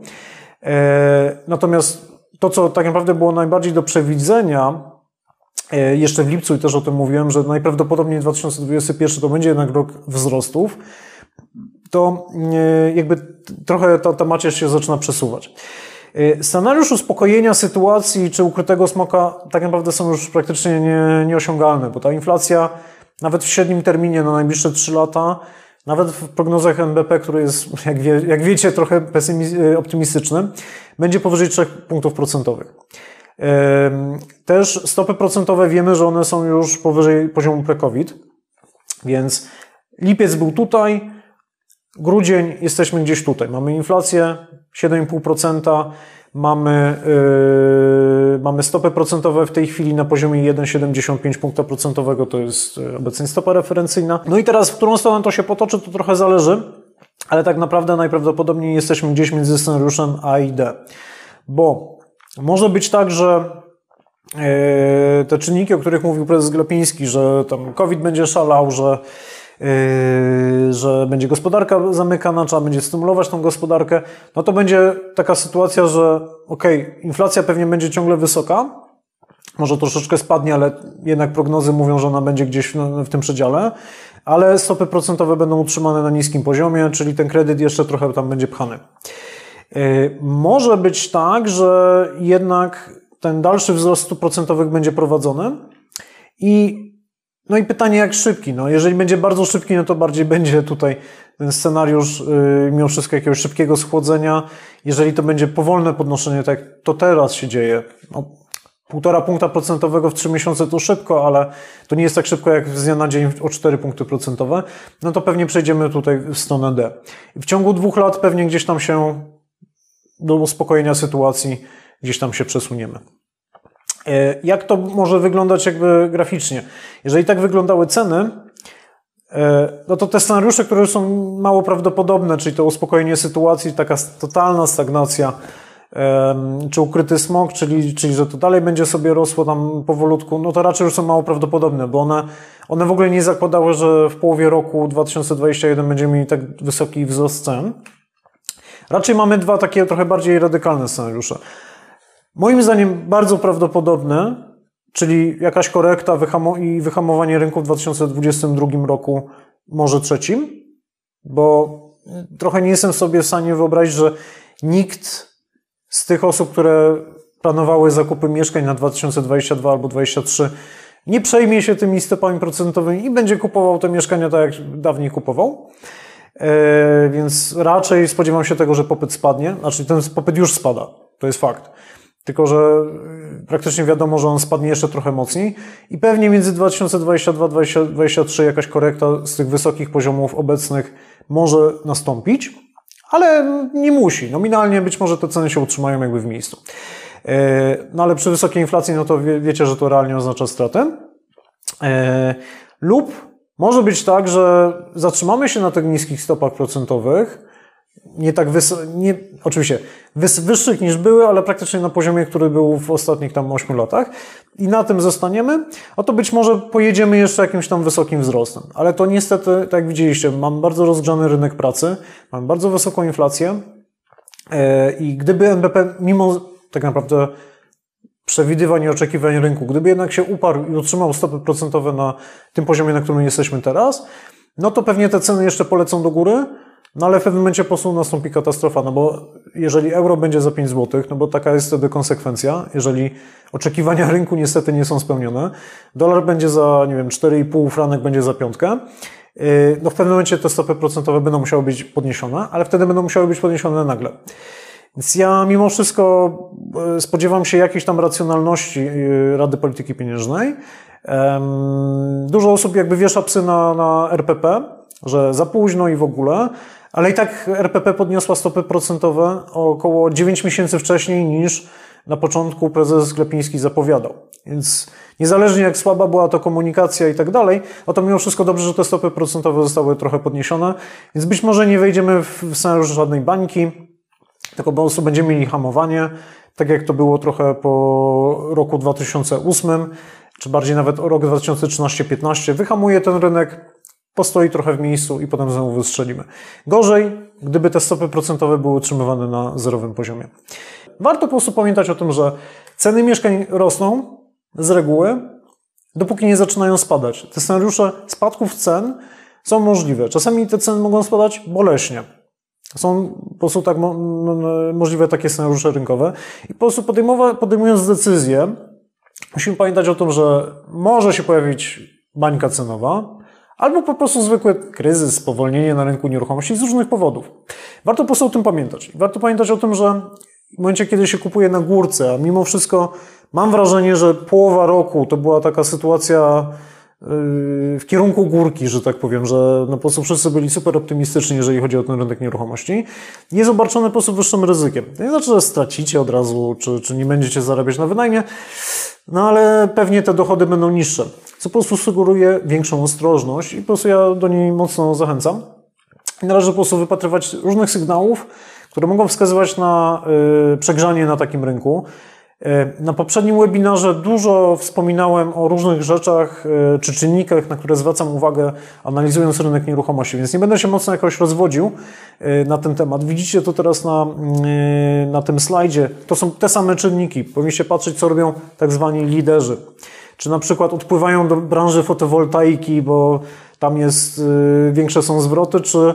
E, natomiast to, co tak naprawdę było najbardziej do przewidzenia, jeszcze w lipcu i też o tym mówiłem, że najprawdopodobniej 2021 to będzie jednak rok wzrostów, to e, jakby trochę ta, ta macierz się zaczyna przesuwać. Scenariusz uspokojenia sytuacji czy ukrytego smoka tak naprawdę są już praktycznie nie, nieosiągalne, bo ta inflacja nawet w średnim terminie na najbliższe 3 lata, nawet w prognozach NBP, który jest, jak, wie, jak wiecie, trochę optymistyczny, będzie powyżej 3 punktów procentowych. Też stopy procentowe wiemy, że one są już powyżej poziomu pre-COVID, więc lipiec był tutaj, grudzień jesteśmy gdzieś tutaj. Mamy inflację 7,5%, mamy, yy, mamy stopy procentowe w tej chwili na poziomie 1,75 punkta procentowego, to jest yy, obecnie stopa referencyjna. No i teraz w którą stronę to się potoczy, to trochę zależy, ale tak naprawdę najprawdopodobniej jesteśmy gdzieś między scenariuszem A i D. Bo może być tak, że yy, te czynniki, o których mówił prezes Glapiński, że tam COVID będzie szalał, że Yy, że będzie gospodarka zamykana, trzeba będzie stymulować tą gospodarkę, no to będzie taka sytuacja, że okej, okay, inflacja pewnie będzie ciągle wysoka, może troszeczkę spadnie, ale jednak prognozy mówią, że ona będzie gdzieś w tym przedziale, ale stopy procentowe będą utrzymane na niskim poziomie, czyli ten kredyt jeszcze trochę tam będzie pchany. Yy, może być tak, że jednak ten dalszy wzrost stóp procentowych będzie prowadzony i no i pytanie, jak szybki? No, jeżeli będzie bardzo szybki, no to bardziej będzie tutaj ten scenariusz yy, mimo wszystko jakiegoś szybkiego schłodzenia. Jeżeli to będzie powolne podnoszenie, tak to teraz się dzieje, no, półtora punkta procentowego w trzy miesiące to szybko, ale to nie jest tak szybko jak z dnia na dzień o cztery punkty procentowe, no to pewnie przejdziemy tutaj w stronę D. W ciągu dwóch lat pewnie gdzieś tam się do uspokojenia sytuacji gdzieś tam się przesuniemy. E, jak to może wyglądać jakby graficznie? Jeżeli tak wyglądały ceny, e, no to te scenariusze, które są mało prawdopodobne, czyli to uspokojenie sytuacji, taka totalna stagnacja, czy ukryty smog, czyli, czyli że to dalej będzie sobie rosło tam powolutku, no to raczej już są mało prawdopodobne, bo one, one w ogóle nie zakładały, że w połowie roku 2021 będziemy mieli tak wysoki wzrost cen. Raczej mamy dwa takie trochę bardziej radykalne scenariusze. Moim zdaniem bardzo prawdopodobne, czyli jakaś korekta i wyhamowanie rynku w 2022 roku, może trzecim, bo trochę nie jestem sobie w stanie wyobrazić, że nikt z tych osób, które planowały zakupy mieszkań na 2022 albo 2023, nie przejmie się tymi stopami procentowymi i będzie kupował te mieszkania tak, jak dawniej kupował. E, więc raczej spodziewam się tego, że popyt spadnie. Znaczy, ten popyt już spada. To jest fakt. Tylko, że y, praktycznie wiadomo, że on spadnie jeszcze trochę mocniej i pewnie między 2022-2023 jakaś korekta z tych wysokich poziomów obecnych może nastąpić, ale nie musi. Nominalnie być może te ceny się utrzymają jakby w miejscu. E, no ale przy wysokiej inflacji, no to wie, wiecie, że to realnie oznacza stratę. E, lub może być tak, że zatrzymamy się na tych niskich stopach procentowych, nie tak wysokich, nie, oczywiście wys, wyższych niż były, ale praktycznie na poziomie, który był w ostatnich tam 8 latach i na tym zostaniemy, a to być może pojedziemy jeszcze jakimś tam wysokim wzrostem. Ale to niestety, tak jak widzieliście, mam bardzo rozgrzany rynek pracy, mam bardzo wysoką inflację e, i gdyby NBP mimo tak naprawdę przewidywań i oczekiwań rynku, gdyby jednak się uparł i utrzymał stopy procentowe na tym poziomie, na którym jesteśmy teraz, no to pewnie te ceny jeszcze polecą do góry, no ale w pewnym momencie po prostu nastąpi katastrofa, no bo jeżeli euro będzie za 5 zł, no bo taka jest wtedy konsekwencja, jeżeli oczekiwania rynku niestety nie są spełnione, dolar będzie za, nie wiem, 4,5 franek będzie za piątkę, yy, no w pewnym momencie te stopy procentowe będą musiały być podniesione, ale wtedy będą musiały być podniesione nagle. Więc ja mimo wszystko yy, spodziewam się jakiejś tam racjonalności yy, Rady Polityki Pieniężnej. Dużo osób jakby wiesza psy na, na RPP, że za późno i w ogóle, ale i tak RPP podniosła stopy procentowe około 9 miesięcy wcześniej niż na początku prezes Glepiński zapowiadał. Więc niezależnie jak słaba była to komunikacja i tak dalej, a to mimo wszystko dobrze, że te stopy procentowe zostały trochę podniesione, więc być może nie wejdziemy w scenariusz żadnej bańki, tylko po prostu będziemy mieli hamowanie, tak jak to było trochę po roku 2008, czy bardziej nawet rok 2013-15, wyhamuje ten rynek, postoi trochę w miejscu i potem znowu wystrzelimy. Gorzej, gdyby te stopy procentowe były utrzymywane na zerowym poziomie. Warto po prostu pamiętać o tym, że ceny mieszkań rosną z reguły, dopóki nie zaczynają spadać. Te scenariusze spadków cen są możliwe. Czasami te ceny mogą spadać boleśnie. Są po prostu tak mo możliwe takie scenariusze rynkowe i po prostu podejmując decyzję, musimy pamiętać o tym, że może się pojawić bańka cenowa, albo po prostu zwykły kryzys, spowolnienie na rynku nieruchomości z różnych powodów. Warto po prostu o tym pamiętać. Warto pamiętać o tym, że w momencie, kiedy się kupuje na górce, a mimo wszystko mam wrażenie, że połowa roku to była taka sytuacja w kierunku górki, że tak powiem, że no po prostu wszyscy byli super optymistyczni, jeżeli chodzi o ten rynek nieruchomości, jest obarczony po prostu wyższym ryzykiem. To nie znaczy, że stracicie od razu, czy, czy nie będziecie zarabiać na wynajmie, no ale pewnie te dochody będą niższe, co po prostu sugeruje większą ostrożność i po prostu ja do niej mocno zachęcam. Należy po prostu wypatrywać różnych sygnałów, które mogą wskazywać na y, przegrzanie na takim rynku. Na poprzednim webinarze dużo wspominałem o różnych rzeczach y, czy czynnikach, na które zwracam uwagę, analizując rynek nieruchomości, więc nie będę się mocno jakoś rozwodził na ten temat. Widzicie to teraz na, na tym slajdzie. To są te same czynniki. Powinniście patrzeć, co robią tak zwani liderzy. Czy na przykład odpływają do branży fotowoltaiki, bo tam jest większe są zwroty, czy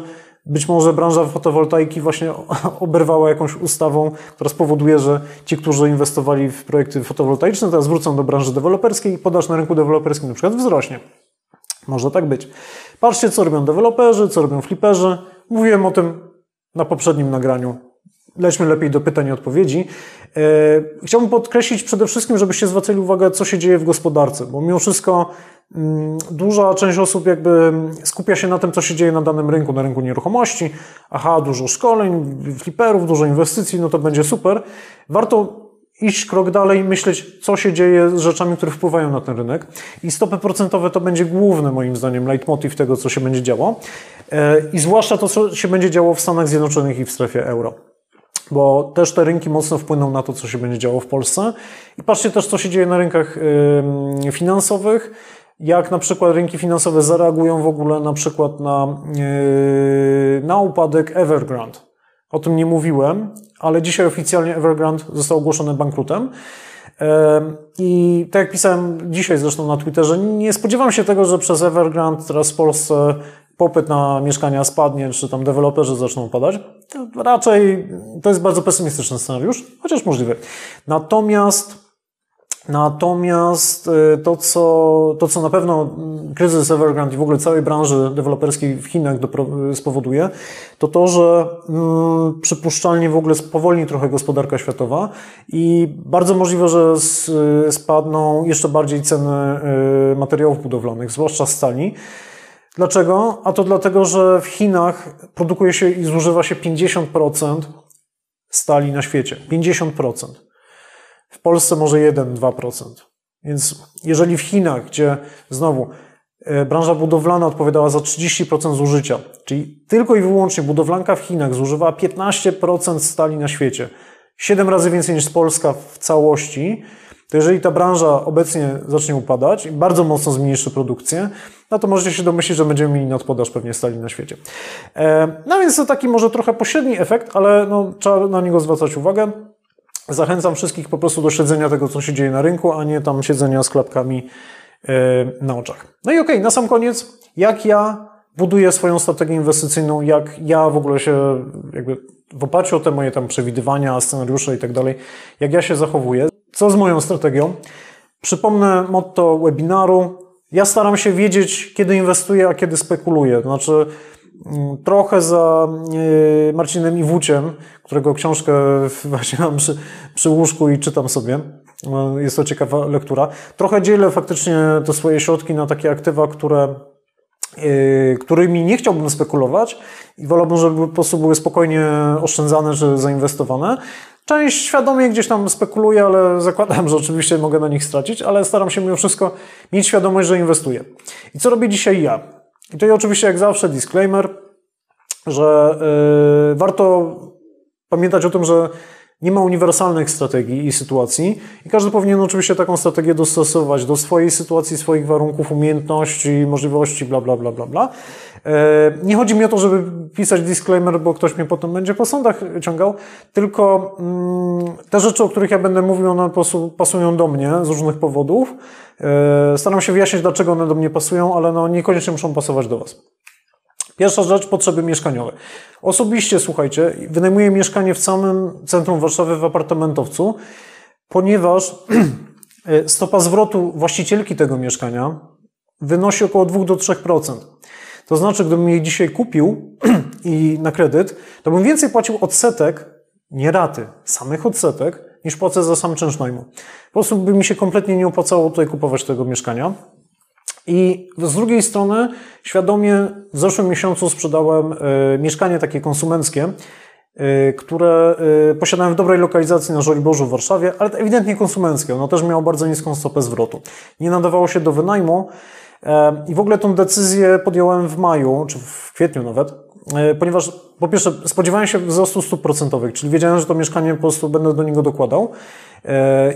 być może branża fotowoltaiki właśnie oberwała jakąś ustawą, która spowoduje, że ci, którzy inwestowali w projekty fotowoltaiczne, teraz wrócą do branży deweloperskiej i podaż na rynku deweloperskim na przykład wzrośnie. Może tak być. Patrzcie, co robią deweloperzy, co robią fliperzy. Mówiłem o tym na poprzednim nagraniu. Lećmy lepiej do pytań i odpowiedzi. E, chciałbym podkreślić przede wszystkim, żebyście zwracali uwagę, co się dzieje w gospodarce, bo mimo wszystko Mm, duża część osób jakby skupia się na tym, co się dzieje na danym rynku, na rynku nieruchomości. Aha, dużo szkoleń, fliperów, dużo inwestycji, no to będzie super. Warto iść krok dalej i myśleć, co się dzieje z rzeczami, które wpływają na ten rynek. I stopy procentowe to będzie główny, moim zdaniem, leitmotiv tego, co się będzie działo. E, I zwłaszcza to, co się będzie działo w Stanach Zjednoczonych i w strefie euro bo też te rynki mocno wpłyną na to, co się będzie działo w Polsce. I patrzcie też, co się dzieje na rynkach finansowych jak na przykład rynki finansowe zareagują w ogóle na przykład na, yy, na upadek Evergrande. O tym nie mówiłem, ale dzisiaj oficjalnie Evergrande został ogłoszony bankrutem. I tak jak pisałem dzisiaj zresztą na Twitterze, nie spodziewam się tego, że przez Evergrande teraz w Polsce popyt na mieszkania spadnie, czy tam deweloperzy zaczną padać. To raczej to jest bardzo pesymistyczny scenariusz, chociaż możliwy. Natomiast Natomiast y, to co, to, co na pewno kryzys Evergrande i w ogóle całej branży deweloperskiej w Chinach spowoduje, to to, że mm, przypuszczalnie w ogóle spowolni trochę gospodarka światowa i bardzo możliwe, że spadną jeszcze bardziej ceny y, materiałów budowlanych, zwłaszcza stali. Dlaczego? A to dlatego, że w Chinach produkuje się i zużywa się 50% stali na świecie. 50%. W Polsce może 1-2%. Więc jeżeli w Chinach, gdzie znowu e, branża budowlana odpowiadała za 30% zużycia, czyli tylko i wyłącznie budowlanka w Chinach zużywała 15% stali na świecie, 7 razy więcej niż Polska w całości, to jeżeli ta branża obecnie zacznie upadać i bardzo mocno zmniejszy produkcję, no to możecie się domyślić, że będziemy mieli nadpodaż pewnie stali na świecie. E, no więc to taki może trochę pośredni efekt, ale no, trzeba na niego zwracać uwagę. Zachęcam wszystkich po prostu do śledzenia tego, co się dzieje na rynku, a nie tam siedzenia z klapkami e, na oczach. No i okej, okay, na sam koniec, jak ja buduję swoją strategię inwestycyjną, jak ja w ogóle się jakby w oparciu o te moje tam przewidywania, scenariusze i tak dalej, jak ja się zachowuję. Co z moją strategią? Przypomnę motto webinaru. Ja staram się wiedzieć, kiedy inwestuję, a kiedy spekuluję. To znaczy, Mm, trochę za e, Marcinem Iwuciem, którego książkę właśnie mam przy, przy łóżku i czytam sobie. No, jest to ciekawa lektura. Trochę dzielę faktycznie te swoje środki na takie aktywa, które, e, którymi nie chciałbym spekulować i wolałbym, żeby po prostu były spokojnie oszczędzane czy zainwestowane. Część świadomie gdzieś tam spekuluje, ale zakładam, że oczywiście mogę na nich stracić, ale staram się mimo wszystko mieć świadomość, że inwestuję. I co robię dzisiaj ja? I tutaj oczywiście jak zawsze disclaimer, że yy, warto pamiętać o tym, że nie ma uniwersalnych strategii i sytuacji i każdy powinien oczywiście taką strategię dostosować do swojej sytuacji, swoich warunków, umiejętności, możliwości, bla, bla, bla, bla, bla. E, nie chodzi mi o to, żeby pisać disclaimer, bo ktoś mnie potem będzie po sądach ciągał, tylko mm, te rzeczy, o których ja będę mówił, one pasują do mnie z różnych powodów. E, staram się wyjaśnić, dlaczego one do mnie pasują, ale no niekoniecznie muszą pasować do Was. Pierwsza rzecz, potrzeby mieszkaniowe. Osobiście, słuchajcie, wynajmuję mieszkanie w samym centrum Warszawy w apartamentowcu, ponieważ stopa zwrotu właścicielki tego mieszkania wynosi około 2 do 3%. To znaczy, gdybym je dzisiaj kupił i na kredyt, to bym więcej płacił odsetek, nie raty, samych odsetek, niż płacę za sam czynsz najmu. Po prostu by mi się kompletnie nie opłacało tutaj kupować tego mieszkania. I z drugiej strony świadomie w zeszłym miesiącu sprzedałem y, mieszkanie takie konsumenckie, y, które y, posiadałem w dobrej lokalizacji na Żoliborzu w Warszawie, ale ewidentnie konsumenckie. Ono też miało bardzo niską stopę zwrotu. Nie nadawało się do wynajmu i w ogóle tą decyzję podjąłem w maju, czy w kwietniu nawet, ponieważ po pierwsze spodziewałem się wzrostu stóp procentowych, czyli wiedziałem, że to mieszkanie po prostu będę do niego dokładał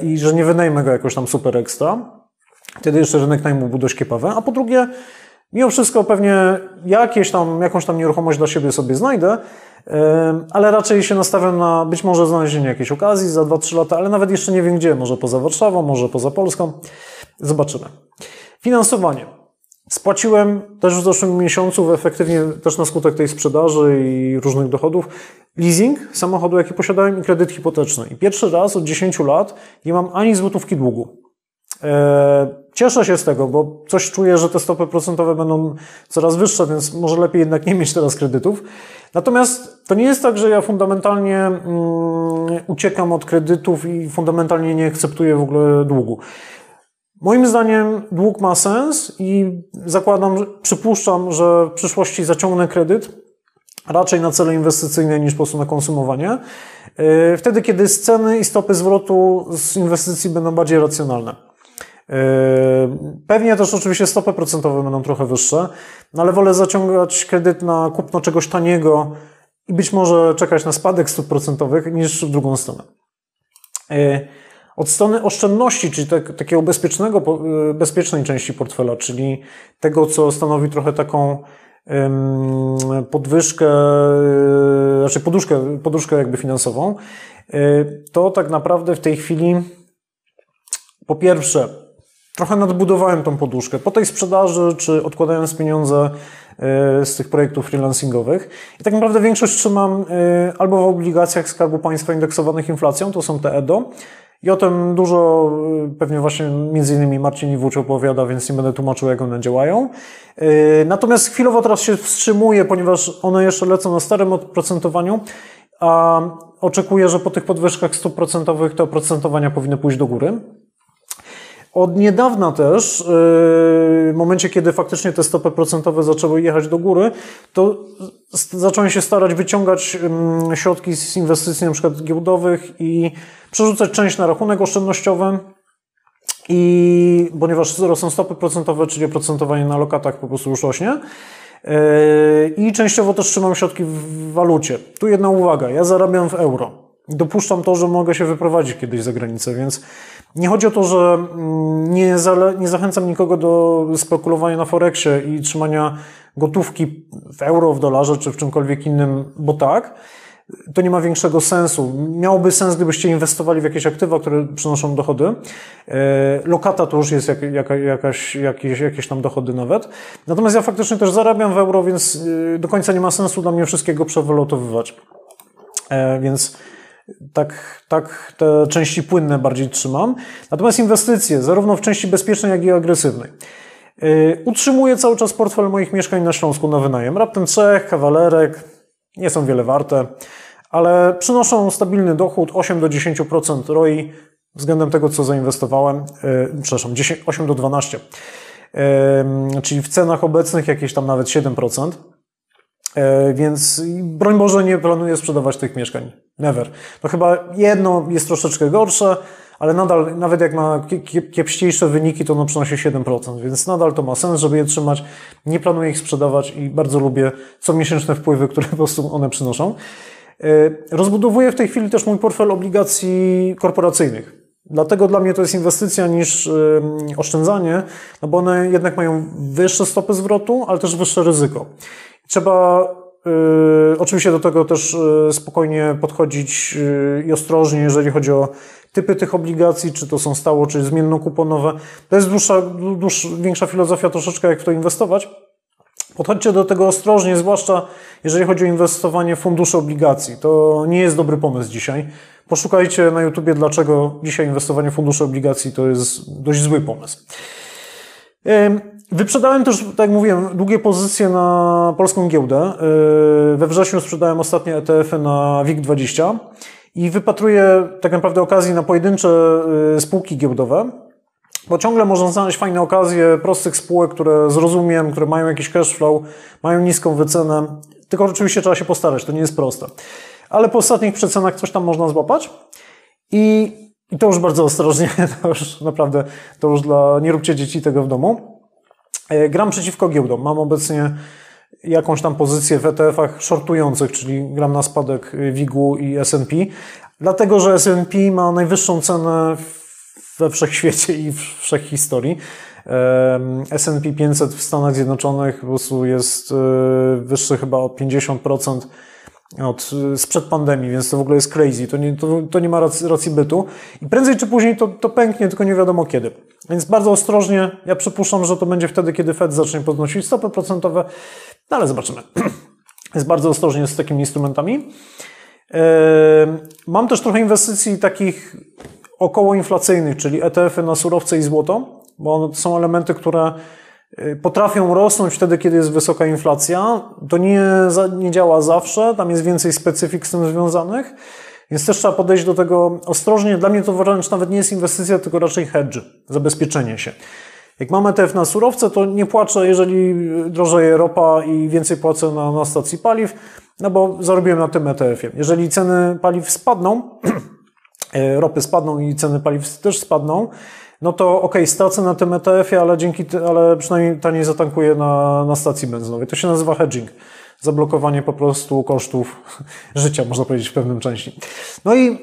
i że nie wynajmę go jakoś tam super ekstra. Wtedy jeszcze rynek najmu był dość kiepawy. A po drugie, mimo wszystko pewnie jakieś tam, jakąś tam nieruchomość dla siebie sobie znajdę, ale raczej się nastawiam na być może znalezienie jakiejś okazji za 2-3 lata, ale nawet jeszcze nie wiem gdzie, może poza Warszawą, może poza Polską. Zobaczymy. Finansowanie. Spłaciłem też w zeszłym miesiącu, efektywnie też na skutek tej sprzedaży i różnych dochodów, leasing samochodu, jaki posiadałem i kredyt hipoteczny. I pierwszy raz od 10 lat nie mam ani złotówki długu. E, cieszę się z tego, bo coś czuję, że te stopy procentowe będą coraz wyższe, więc może lepiej jednak nie mieć teraz kredytów. Natomiast to nie jest tak, że ja fundamentalnie mm, uciekam od kredytów i fundamentalnie nie akceptuję w ogóle długu. Moim zdaniem dług ma sens i zakładam, przypuszczam, że w przyszłości zaciągnę kredyt raczej na cele inwestycyjne niż po prostu na konsumowanie. E, wtedy, kiedy ceny i stopy zwrotu z inwestycji będą bardziej racjonalne. Yy, pewnie też oczywiście stopy procentowe będą trochę wyższe, no ale wolę zaciągać kredyt na kupno czegoś taniego i być może czekać na spadek stóp procentowych niż w drugą stronę. Od strony oszczędności, czyli tak, takiego bezpiecznego, yy, bezpiecznej części portfela, czyli tego, co stanowi trochę taką podwyżkę, znaczy poduszkę, poduszkę jakby finansową, to tak naprawdę w tej chwili po pierwsze trochę nadbudowałem tą poduszkę. Po tej sprzedaży, czy odkładając pieniądze z tych projektów freelancingowych. I tak naprawdę większość trzymam albo w obligacjach Skarbu Państwa indeksowanych inflacją, to są te EDO. I o tym dużo e, pewnie właśnie między innymi Marcin Iwucz opowiada, więc nie będę tłumaczył, jak one działają. Natomiast chwilowo teraz się wstrzymuję, ponieważ one jeszcze lecą na starym oprocentowaniu, a oczekuję, że po tych podwyżkach stóp procentowych te oprocentowania powinny pójść do góry. Od niedawna też, yy, w momencie kiedy faktycznie te stopy procentowe zaczęły jechać do góry, to zacząłem się starać wyciągać środki z inwestycji przykład giełdowych i przerzucać część na rachunek oszczędnościowy. I ponieważ rosną stopy procentowe, czyli oprocentowanie na lokatach po prostu już rośnie. Yy, I częściowo też trzymam środki w walucie. Tu jedna uwaga, ja zarabiam w euro. Dopuszczam to, że mogę się wyprowadzić kiedyś za granicę, więc nie chodzi o to, że mm, nie, zale, nie zachęcam nikogo do spekulowania na Forexie i trzymania gotówki w euro, w dolarze czy w czymkolwiek innym, bo tak. To nie ma większego sensu. Miałoby sens, gdybyście inwestowali w jakieś aktywa, które przynoszą dochody. E, lokata to już jest jak, jaka, jakaś, jakieś, jakieś tam dochody nawet. Natomiast ja faktycznie też zarabiam w euro, więc e, do końca nie ma sensu dla mnie wszystkiego przewylotowywać. E, więc tak, tak te części płynne bardziej trzymam. Natomiast inwestycje, zarówno w części bezpiecznej, jak i agresywnej. Yy, utrzymuję cały czas portfel moich mieszkań na Śląsku na wynajem. Raptem trzech, kawalerek, nie są wiele warte, ale przynoszą stabilny dochód 8 do 10% ROI względem tego, co zainwestowałem. Yy, przepraszam, 10, 8 do 12. Yy, czyli w cenach obecnych jakieś tam nawet 7%. E, więc broń Boże nie planuję sprzedawać tych mieszkań. Never. To chyba jedno jest troszeczkę gorsze, ale nadal, nawet jak ma kiepściejsze wyniki, to ono przynosi 7%, więc nadal to ma sens, żeby je trzymać. Nie planuję ich sprzedawać i bardzo lubię comiesięczne wpływy, które po prostu one przynoszą. E, rozbudowuję w tej chwili też mój portfel obligacji korporacyjnych. Dlatego dla mnie to jest inwestycja niż oszczędzanie, no bo one jednak mają wyższe stopy zwrotu, ale też wyższe ryzyko. Trzeba yy, oczywiście do tego też yy, spokojnie podchodzić yy, i ostrożnie, jeżeli chodzi o typy tych obligacji, czy to są stało, czy zmiennokuponowe. To jest dłuższa, dłuższa, większa filozofia troszeczkę, jak w to inwestować. Podchodźcie do tego ostrożnie, zwłaszcza jeżeli chodzi o inwestowanie w fundusze obligacji. To nie jest dobry pomysł dzisiaj. Poszukajcie na YouTubie, dlaczego dzisiaj inwestowanie w fundusze obligacji to jest dość zły pomysł. Wyprzedałem też, tak jak mówiłem, długie pozycje na polską giełdę. We wrześniu sprzedałem ostatnie ETF-y na WIG20 i wypatruję tak naprawdę okazji na pojedyncze spółki giełdowe, bo ciągle można znaleźć fajne okazje prostych spółek, które zrozumiem, które mają jakiś cash flow, mają niską wycenę, tylko oczywiście trzeba się postarać, to nie jest proste. Ale po ostatnich przecenach coś tam można złapać i, i to już bardzo ostrożnie, to już naprawdę, to już dla, nie róbcie dzieci tego w domu. E, gram przeciwko giełdom. Mam obecnie jakąś tam pozycję w ETF-ach shortujących, czyli gram na spadek WIG-u i S&P, dlatego, że S&P ma najwyższą cenę we wszechświecie i w wszechhistorii. S&P 500 w Stanach Zjednoczonych po prostu jest e, wyższy chyba o 50% od, sprzed pandemii, więc to w ogóle jest crazy. To nie, to, to nie ma racji, racji bytu. I prędzej czy później to, to pęknie, tylko nie wiadomo kiedy. Więc bardzo ostrożnie. Ja przypuszczam, że to będzie wtedy, kiedy Fed zacznie podnosić stopy procentowe, no ale zobaczymy. Jest bardzo ostrożnie z takimi instrumentami. Mam też trochę inwestycji takich okołoinflacyjnych, czyli ETF-y na surowce i złoto, bo to są elementy, które potrafią rosnąć wtedy, kiedy jest wysoka inflacja. To nie, nie działa zawsze, tam jest więcej specyfik z tym związanych, więc też trzeba podejść do tego ostrożnie. Dla mnie to wręcz nawet nie jest inwestycja, tylko raczej hedge, zabezpieczenie się. Jak mam ETF na surowce, to nie płaczę, jeżeli drożeje ropa i więcej płacę na, na stacji paliw, no bo zarobiłem na tym ETF-ie. Jeżeli ceny paliw spadną, e, ropy spadną i ceny paliw też spadną, no to ok, stracę na tym ETF-ie, ale dzięki, ale przynajmniej taniej zatankuję na, na stacji benzynowej. To się nazywa hedging. Zablokowanie po prostu kosztów życia, można powiedzieć, w pewnym części. No i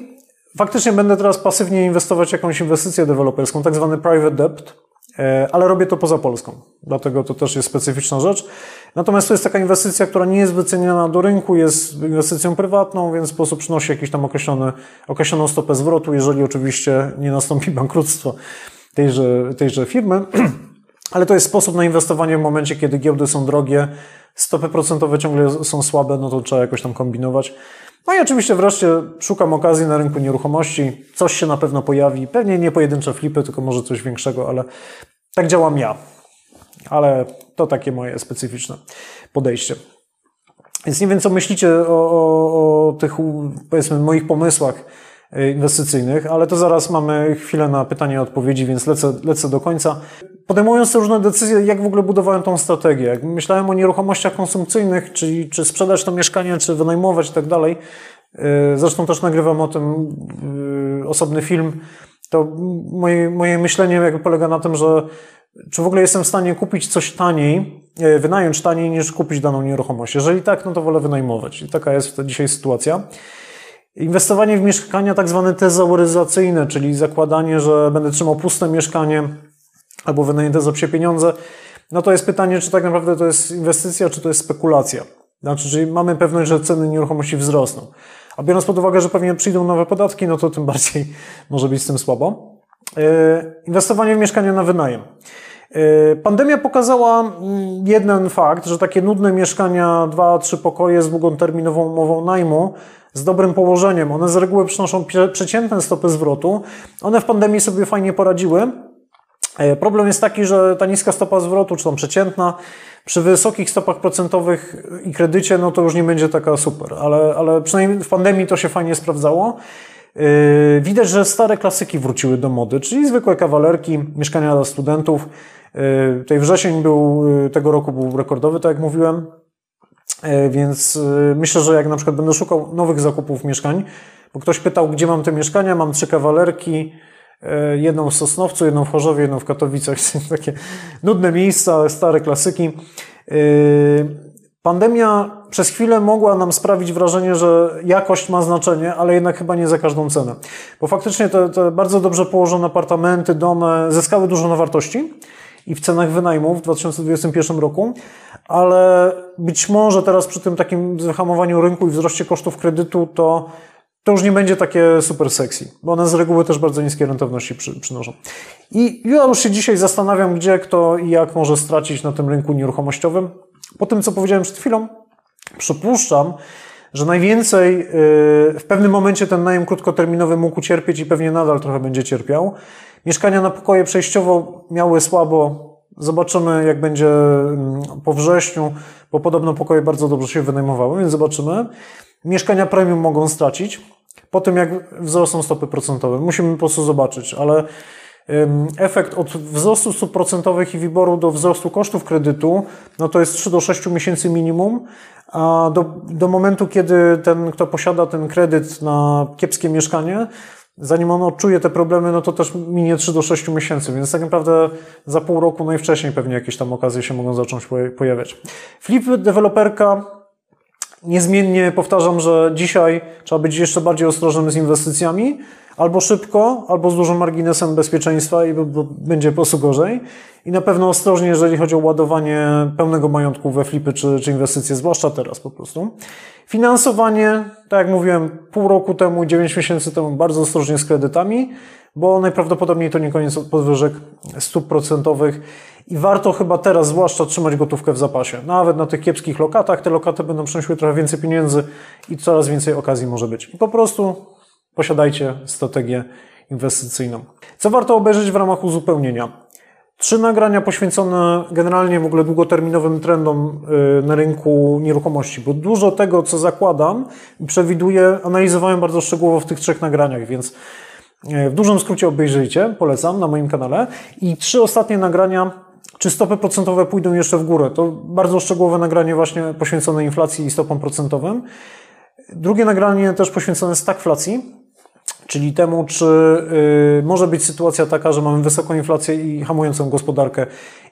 faktycznie będę teraz pasywnie inwestować w jakąś inwestycję deweloperską, tak zwany private debt, e, ale robię to poza Polską. Dlatego to też jest specyficzna rzecz. Natomiast to jest taka inwestycja, która nie jest wyceniana do rynku, jest inwestycją prywatną, więc sposób przynosi jakiś tam określony, określoną stopę zwrotu, jeżeli oczywiście nie nastąpi bankructwo tejże, tejże firmy. Ale to jest sposób na inwestowanie w momencie, kiedy giełdy są drogie, stopy procentowe ciągle są słabe, no to trzeba jakoś tam kombinować. No i oczywiście wreszcie szukam okazji na rynku nieruchomości. Coś się na pewno pojawi. Pewnie nie pojedyncze flipy, tylko może coś większego, ale tak działam ja. Ale to takie moje specyficzne podejście. Więc nie wiem, co myślicie o, o, o tych, powiedzmy, moich pomysłach y, inwestycyjnych, ale to zaraz mamy chwilę na pytania i odpowiedzi, więc lecę, lecę do końca. Podejmując różne decyzje, jak w ogóle budowałem tą strategię? Jak myślałem o nieruchomościach konsumpcyjnych, czyli czy sprzedać to mieszkanie, czy wynajmować i tak dalej. Y, zresztą też nagrywam o tym y, osobny film. To moje, moje myślenie jakby polega na tym, że czy w ogóle jestem w stanie kupić coś taniej, e, wynająć taniej niż kupić daną nieruchomość? Jeżeli tak, no to wolę wynajmować. I taka jest dzisiaj sytuacja. Inwestowanie w mieszkania tak zwane tezauryzacyjne, czyli zakładanie, że będę trzymał puste mieszkanie albo wynajęte za psie pieniądze, no to jest pytanie, czy tak naprawdę to jest inwestycja, czy to jest spekulacja. Znaczy, czyli mamy pewność, że ceny nieruchomości wzrosną. A biorąc pod uwagę, że pewnie przyjdą nowe podatki, no to tym bardziej może być z tym słabo. E, inwestowanie w mieszkania na wynajem. E, pandemia pokazała mm, jeden fakt, że takie nudne mieszkania, dwa, trzy pokoje z długoterminową umową najmu, z dobrym położeniem, one z reguły przynoszą przeciętne stopy zwrotu. One w pandemii sobie fajnie poradziły. E, problem jest taki, że ta niska stopa zwrotu, czy tam przeciętna, przy wysokich stopach procentowych i kredycie, no to już nie będzie taka super, ale, ale przynajmniej w pandemii to się fajnie sprawdzało. Yy, widać, że stare klasyki wróciły do mody, czyli zwykłe kawalerki, mieszkania dla studentów. Yy, tutaj wrzesień był, yy, tego roku był rekordowy, tak jak mówiłem. Więc myślę, że jak na przykład będę szukał nowych zakupów mieszkań, bo ktoś pytał, gdzie mam te mieszkania, mam trzy kawalerki, jedną w Sosnowcu, jedną w Chorzowie, jedną w Katowicach, takie nudne miejsca, stare klasyki. Pandemia przez chwilę mogła nam sprawić wrażenie, że jakość ma znaczenie, ale jednak chyba nie za każdą cenę. Bo faktycznie te, te bardzo dobrze położone apartamenty, domy zyskały dużo na wartości i w cenach wynajmu w 2021 roku, ale być może teraz przy tym takim wyhamowaniu rynku i wzroście kosztów kredytu to to już nie będzie takie super sexy, bo one z reguły też bardzo niskie rentowności przy, przynoszą. I ja już się dzisiaj zastanawiam, gdzie, kto i jak może stracić na tym rynku nieruchomościowym. Po tym, co powiedziałem przed chwilą, przypuszczam, że najwięcej yy, w pewnym momencie ten najem krótkoterminowy mógł ucierpieć i pewnie nadal trochę będzie cierpiał. Mieszkania na pokoje przejściowo miały słabo. Zobaczymy, jak będzie mm, po wrześniu, bo podobno pokoje bardzo dobrze się wynajmowały, więc zobaczymy. Mieszkania premium mogą stracić po tym, jak wzrosną stopy procentowe. Musimy po prostu zobaczyć, ale efekt od wzrostu stóp procentowych i wyboru do wzrostu kosztów kredytu, no to jest 3 do 6 miesięcy minimum, a do, do momentu, kiedy ten, kto posiada ten kredyt na kiepskie mieszkanie, zanim on odczuje te problemy, no to też minie 3 do 6 miesięcy, więc tak naprawdę za pół roku najwcześniej pewnie jakieś tam okazje się mogą zacząć pojawiać. Flip deweloperka niezmiennie powtarzam, że dzisiaj trzeba być jeszcze bardziej ostrożnym z inwestycjami, albo szybko, albo z dużym marginesem bezpieczeństwa i będzie po prostu gorzej. I na pewno ostrożnie, jeżeli chodzi o ładowanie pełnego majątku we flipy czy, czy inwestycje, zwłaszcza teraz po prostu. Finansowanie, tak jak mówiłem, pół roku temu, 9 miesięcy temu bardzo ostrożnie z kredytami, bo najprawdopodobniej to nie koniec podwyżek stóp procentowych i warto chyba teraz zwłaszcza trzymać gotówkę w zapasie. Nawet na tych kiepskich lokatach te lokaty będą przynosiły trochę więcej pieniędzy i coraz więcej okazji może być. I po prostu posiadajcie strategię inwestycyjną. Co warto obejrzeć w ramach uzupełnienia? Trzy nagrania poświęcone generalnie w ogóle długoterminowym trendom y, na rynku nieruchomości, bo dużo tego, co zakładam przewiduję, analizowałem bardzo szczegółowo w tych trzech nagraniach, więc y, w dużym skrócie obejrzyjcie, polecam na moim kanale. I trzy ostatnie nagrania, czy stopy procentowe pójdą jeszcze w górę. To bardzo szczegółowe nagranie właśnie poświęcone inflacji i stopom procentowym. Drugie nagranie też poświęcone stagflacji, czyli temu, czy y, może być sytuacja taka, że mamy wysoką inflację i hamującą gospodarkę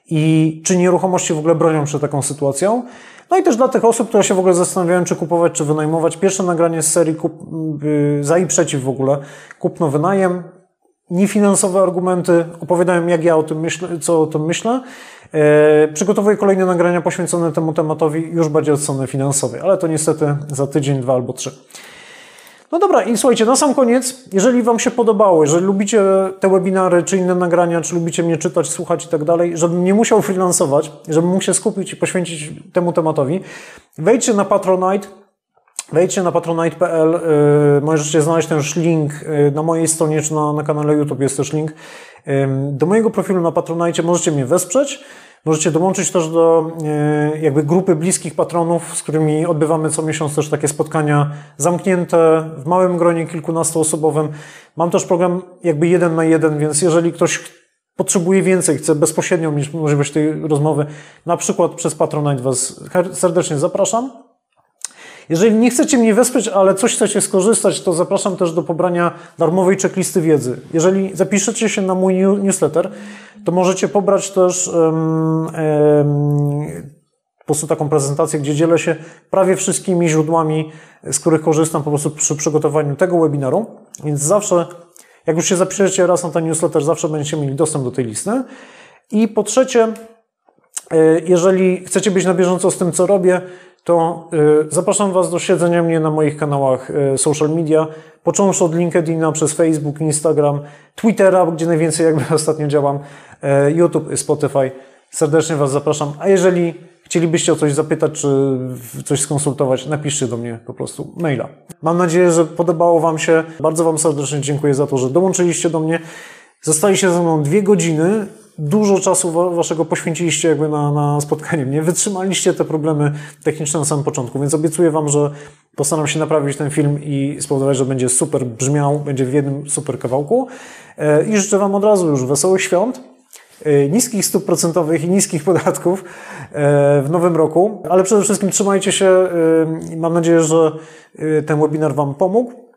i czy nieruchomości w ogóle bronią przed taką sytuacją. No i też dla tych osób, które się w ogóle zastanawiają, czy kupować, czy wynajmować. Pierwsze nagranie z serii kup, y, za i przeciw w ogóle. Kupno, wynajem. Niefinansowe argumenty. Opowiadałem, jak ja o tym myślę, co o tym myślę. E, przygotowuję kolejne nagrania poświęcone temu tematowi już bardziej od strony finansowej, ale to niestety za tydzień, dwa albo trzy. No dobra, i słuchajcie, na sam koniec, jeżeli Wam się podobało, jeżeli lubicie te webinary, czy inne nagrania, czy lubicie mnie czytać, słuchać i tak dalej, żebym nie musiał freelansować, żebym mógł się skupić i poświęcić temu tematowi, wejdźcie na Patronite, Wejdźcie na patronite.pl, yy, możecie znaleźć też link yy, na mojej stronie czy na, na kanale YouTube jest też link. Yy, do mojego profilu na Patronite możecie mnie wesprzeć. Możecie dołączyć też do e, jakby grupy bliskich patronów, z którymi odbywamy co miesiąc też takie spotkania zamknięte w małym gronie kilkunastoosobowym. Mam też program jakby jeden na jeden, więc jeżeli ktoś potrzebuje więcej, chce bezpośrednio mieć możliwość tej rozmowy, na przykład przez Patronite Was serdecznie zapraszam. Jeżeli nie chcecie mnie wesprzeć, ale coś chcecie skorzystać, to zapraszam też do pobrania darmowej checklisty wiedzy. Jeżeli zapiszecie się na mój newsletter, to możecie pobrać też um, um, po prostu taką prezentację, gdzie dzielę się prawie wszystkimi źródłami, z których korzystam po prostu przy przygotowaniu tego webinaru. Więc zawsze, jak już się zapiszecie raz na ten newsletter, zawsze będziecie mieli dostęp do tej listy. I po trzecie, e, jeżeli chcecie być na bieżąco z tym, co robię, to y, zapraszam Was do śledzenia mnie na moich kanałach y, social media, począwszy od LinkedIna, przez Facebook, Instagram, Twittera, gdzie najwięcej jakby ostatnio działam, y, YouTube, Spotify. Serdecznie Was zapraszam. A jeżeli chcielibyście o coś zapytać, czy coś skonsultować, napiszcie do mnie po prostu maila. Mam nadzieję, że podobało Wam się. Bardzo Wam serdecznie dziękuję za to, że dołączyliście do mnie. Zostaliście ze mną dwie godziny dużo czasu waszego poświęciliście jakby na, na spotkanie mnie. Wytrzymaliście te problemy techniczne na samym początku, więc obiecuję wam, że postaram się naprawić ten film i spowodować, że będzie super brzmiał, będzie w jednym super kawałku. E, I życzę wam od razu już wesołych świąt. e, niskich stóp procentowych i niskich podatków e, w nowym roku, ale przede wszystkim trzymajcie się. Mam nadzieję, że ten webinar Wam pomógł.